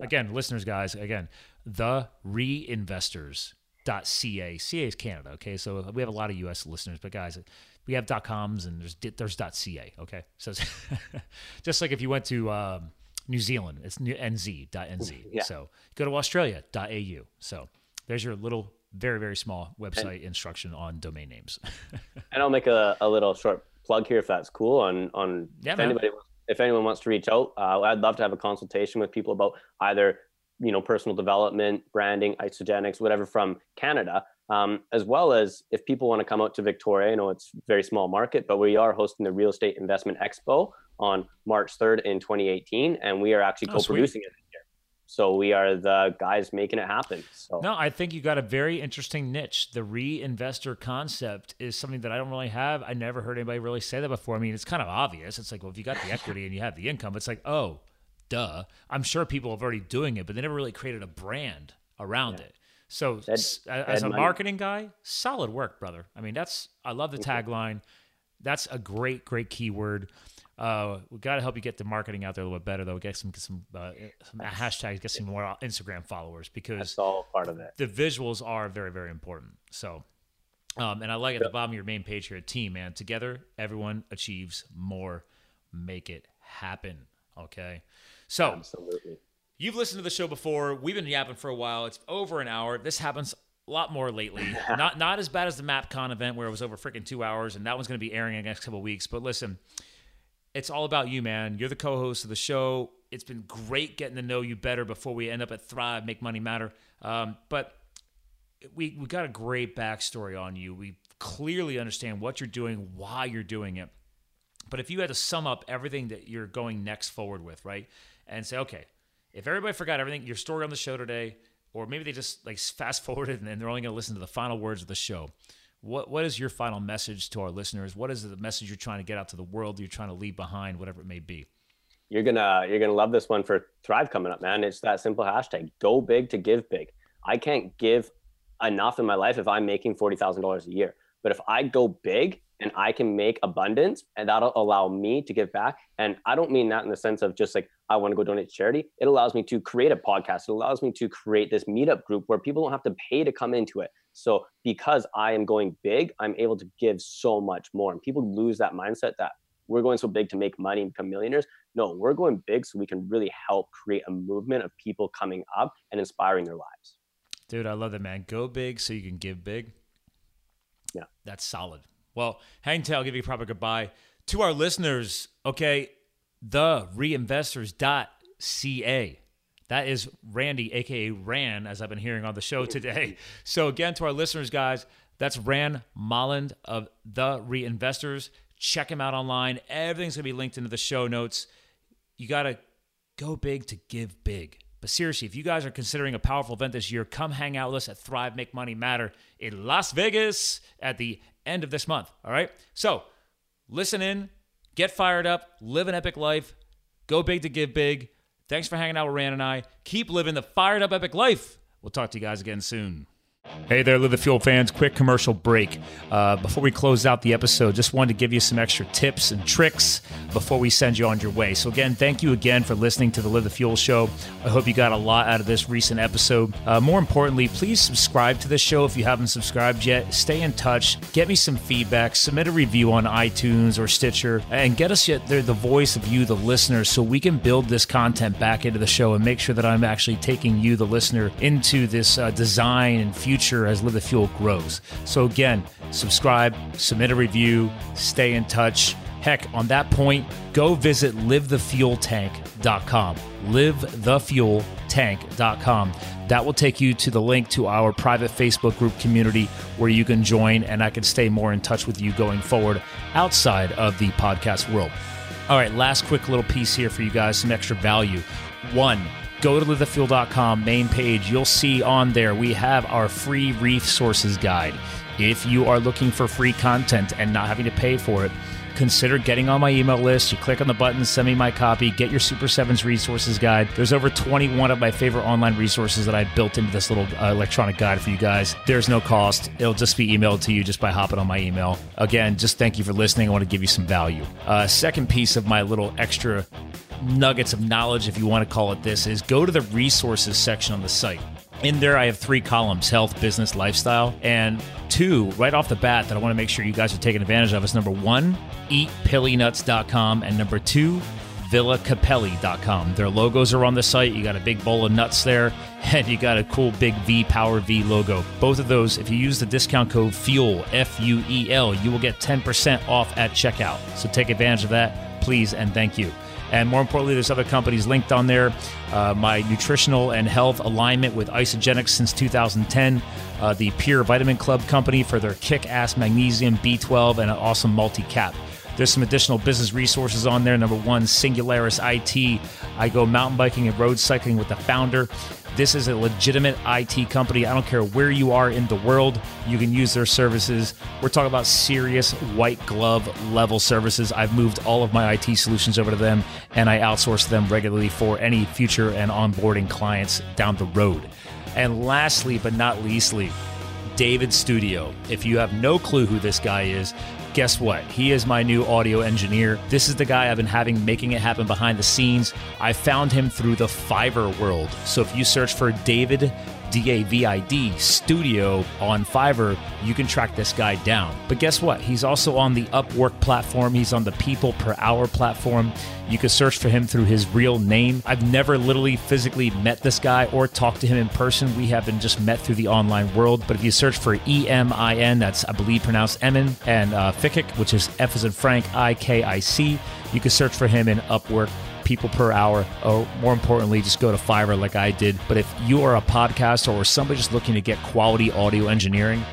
[SPEAKER 2] Again, listeners, guys, again, the reinvestors.ca. CA .ca is Canada, okay? So we have a lot of US listeners, but guys, we have .coms and there's there's .ca, okay? So just like if you went to um, New Zealand, it's nz.nz.
[SPEAKER 3] Yeah.
[SPEAKER 2] So go to australia.au. So there's your little very very small website instruction on domain names.
[SPEAKER 3] And I'll make a, a little short plug here if that's cool on on
[SPEAKER 2] Yeah,
[SPEAKER 3] if
[SPEAKER 2] man.
[SPEAKER 3] anybody if anyone wants to reach out, uh, I'd love to have a consultation with people about either you know personal development, branding, Isagenix, whatever from Canada. Um, as well as if people want to come out to Victoria, I know it's a very small market, but we are hosting the Real Estate Investment Expo on March 3rd in 2018, and we are actually oh, co-producing sweet. it so we are the guys making it happen. So
[SPEAKER 2] no, I think you got a very interesting niche. The reinvestor concept is something that I don't really have. I never heard anybody really say that before. I mean, it's kind of obvious. It's like, well, if you got the equity and you have the income, it's like, oh, duh. I'm sure people are already doing it, but they never really created a brand around yeah. it. So dead, as, as a money. marketing guy, solid work, brother. I mean, that's I love the tagline. That's a great, great keyword. Uh, we got to help you get the marketing out there a little bit better, though. Get some some, uh, some hashtags, get some more Instagram followers because
[SPEAKER 3] that's all part of it.
[SPEAKER 2] The visuals are very very important. So, um, and I like at the bottom of your main page here, team man. Together, everyone achieves more. Make it happen. Okay, so
[SPEAKER 3] absolutely.
[SPEAKER 2] You've listened to the show before. We've been yapping for a while. It's over an hour. This happens a lot more lately. not not as bad as the MapCon event where it was over freaking two hours, and that one's going to be airing in the next couple weeks. But listen, it's all about you, man. You're the co-host of the show. It's been great getting to know you better before we end up at Thrive, Make Money Matter. Um, but we we got a great backstory on you. We clearly understand what you're doing, why you're doing it. But if you had to sum up everything that you're going next forward with, right, and say, okay, if everybody forgot everything, your story on the show today, or maybe they just like fast forwarded and they're only going to listen to the final words of the show what what is your final message to our listeners? What is the message you're trying to get out to the world? You're trying to leave behind, whatever it may be.
[SPEAKER 3] You're gonna you're gonna love this one for Thrive coming up, man. It's that simple hashtag: go big to give big. I can't give enough in my life if I'm making forty thousand dollars a year. But if I go big and I can make abundance, and that'll allow me to give back. And I don't mean that in the sense of just like I want to go donate to charity. It allows me to create a podcast. It allows me to create this meetup group where people don't have to pay to come into it. So because I am going big, I'm able to give so much more. And people lose that mindset that we're going so big to make money and become millionaires. No, we're going big so we can really help create a movement of people coming up and inspiring their lives.
[SPEAKER 2] Dude, I love that, man. Go big so you can give big.
[SPEAKER 3] Yeah.
[SPEAKER 2] That's solid. Well, hang tight. I'll give you a proper goodbye. To our listeners, okay, the reinvestors.ca. That is Randy, aka Ran, as I've been hearing on the show today. So again, to our listeners, guys, that's Ran Molland of the Reinvestors. Check him out online. Everything's gonna be linked into the show notes. You gotta go big to give big. But seriously, if you guys are considering a powerful event this year, come hang out with us at Thrive Make Money Matter in Las Vegas at the end of this month. All right. So listen in, get fired up, live an epic life, go big to give big. Thanks for hanging out with Rand and I. Keep living the fired up epic life. We'll talk to you guys again soon. Hey there, Live the Fuel fans. Quick commercial break. Uh, before we close out the episode, just wanted to give you some extra tips and tricks before we send you on your way. So, again, thank you again for listening to the Live the Fuel show. I hope you got a lot out of this recent episode. Uh, more importantly, please subscribe to this show if you haven't subscribed yet. Stay in touch, get me some feedback, submit a review on iTunes or Stitcher, and get us yet the voice of you, the listener, so we can build this content back into the show and make sure that I'm actually taking you, the listener, into this uh, design and future future as Live the Fuel grows. So, again, subscribe, submit a review, stay in touch. Heck, on that point, go visit livethefueltank.com. Livethefueltank.com. That will take you to the link to our private Facebook group community where you can join and I can stay more in touch with you going forward outside of the podcast world. All right, last quick little piece here for you guys some extra value. One, go to livethefuel.com main page. You'll see on there we have our free resources guide. If you are looking for free content and not having to pay for it, consider getting on my email list. You click on the button, send me my copy, get your Super Sevens resources guide. There's over 21 of my favorite online resources that I built into this little uh, electronic guide for you guys. There's no cost. It'll just be emailed to you just by hopping on my email. Again, just thank you for listening. I want to give you some value. Uh, second piece of my little extra nuggets of knowledge, if you want to call it this, is go to the resources section on the site. In there, I have three columns health, business, lifestyle. And two, right off the bat, that I want to make sure you guys are taking advantage of is number one, eatpillynuts.com, and number two, villacapelli.com. Their logos are on the site. You got a big bowl of nuts there, and you got a cool big V Power V logo. Both of those, if you use the discount code FUEL, F U E L, you will get 10% off at checkout. So take advantage of that, please, and thank you. And more importantly, there's other companies linked on there. Uh, my nutritional and health alignment with Isagenix since 2010. Uh, the Pure Vitamin Club company for their kick ass magnesium, B12, and an awesome multi cap. There's some additional business resources on there. Number one, Singularis IT. I go mountain biking and road cycling with the founder. This is a legitimate IT company. I don't care where you are in the world, you can use their services. We're talking about serious white glove level services. I've moved all of my IT solutions over to them and I outsource them regularly for any future and onboarding clients down the road. And lastly, but not leastly, David Studio. If you have no clue who this guy is, guess what? He is my new audio engineer. This is the guy I've been having making it happen behind the scenes. I found him through the Fiverr world. So if you search for David D A V I D studio on Fiverr, you can track this guy down. But guess what? He's also on the Upwork platform, he's on the People Per Hour platform. You can search for him through his real name. I've never literally physically met this guy or talked to him in person. We have been just met through the online world. But if you search for E M I N, that's I believe pronounced Emin, and uh, which is F as in Frank, I K I C, you can search for him in Upwork people per hour, or more importantly, just go to Fiverr like I did. But if you are a podcaster or somebody just looking to get quality audio engineering,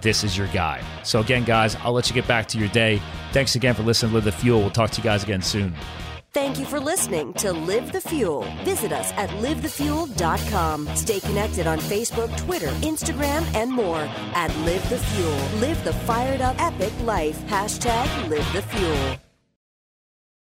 [SPEAKER 2] this is your guy. So, again, guys, I'll let you get back to your day. Thanks again for listening to Live the Fuel. We'll talk to you guys again soon.
[SPEAKER 1] Thank you for listening to Live the Fuel. Visit us at livethefuel.com. Stay connected on Facebook, Twitter, Instagram, and more at Live the Fuel. Live the fired up epic life. Hashtag Live the Fuel.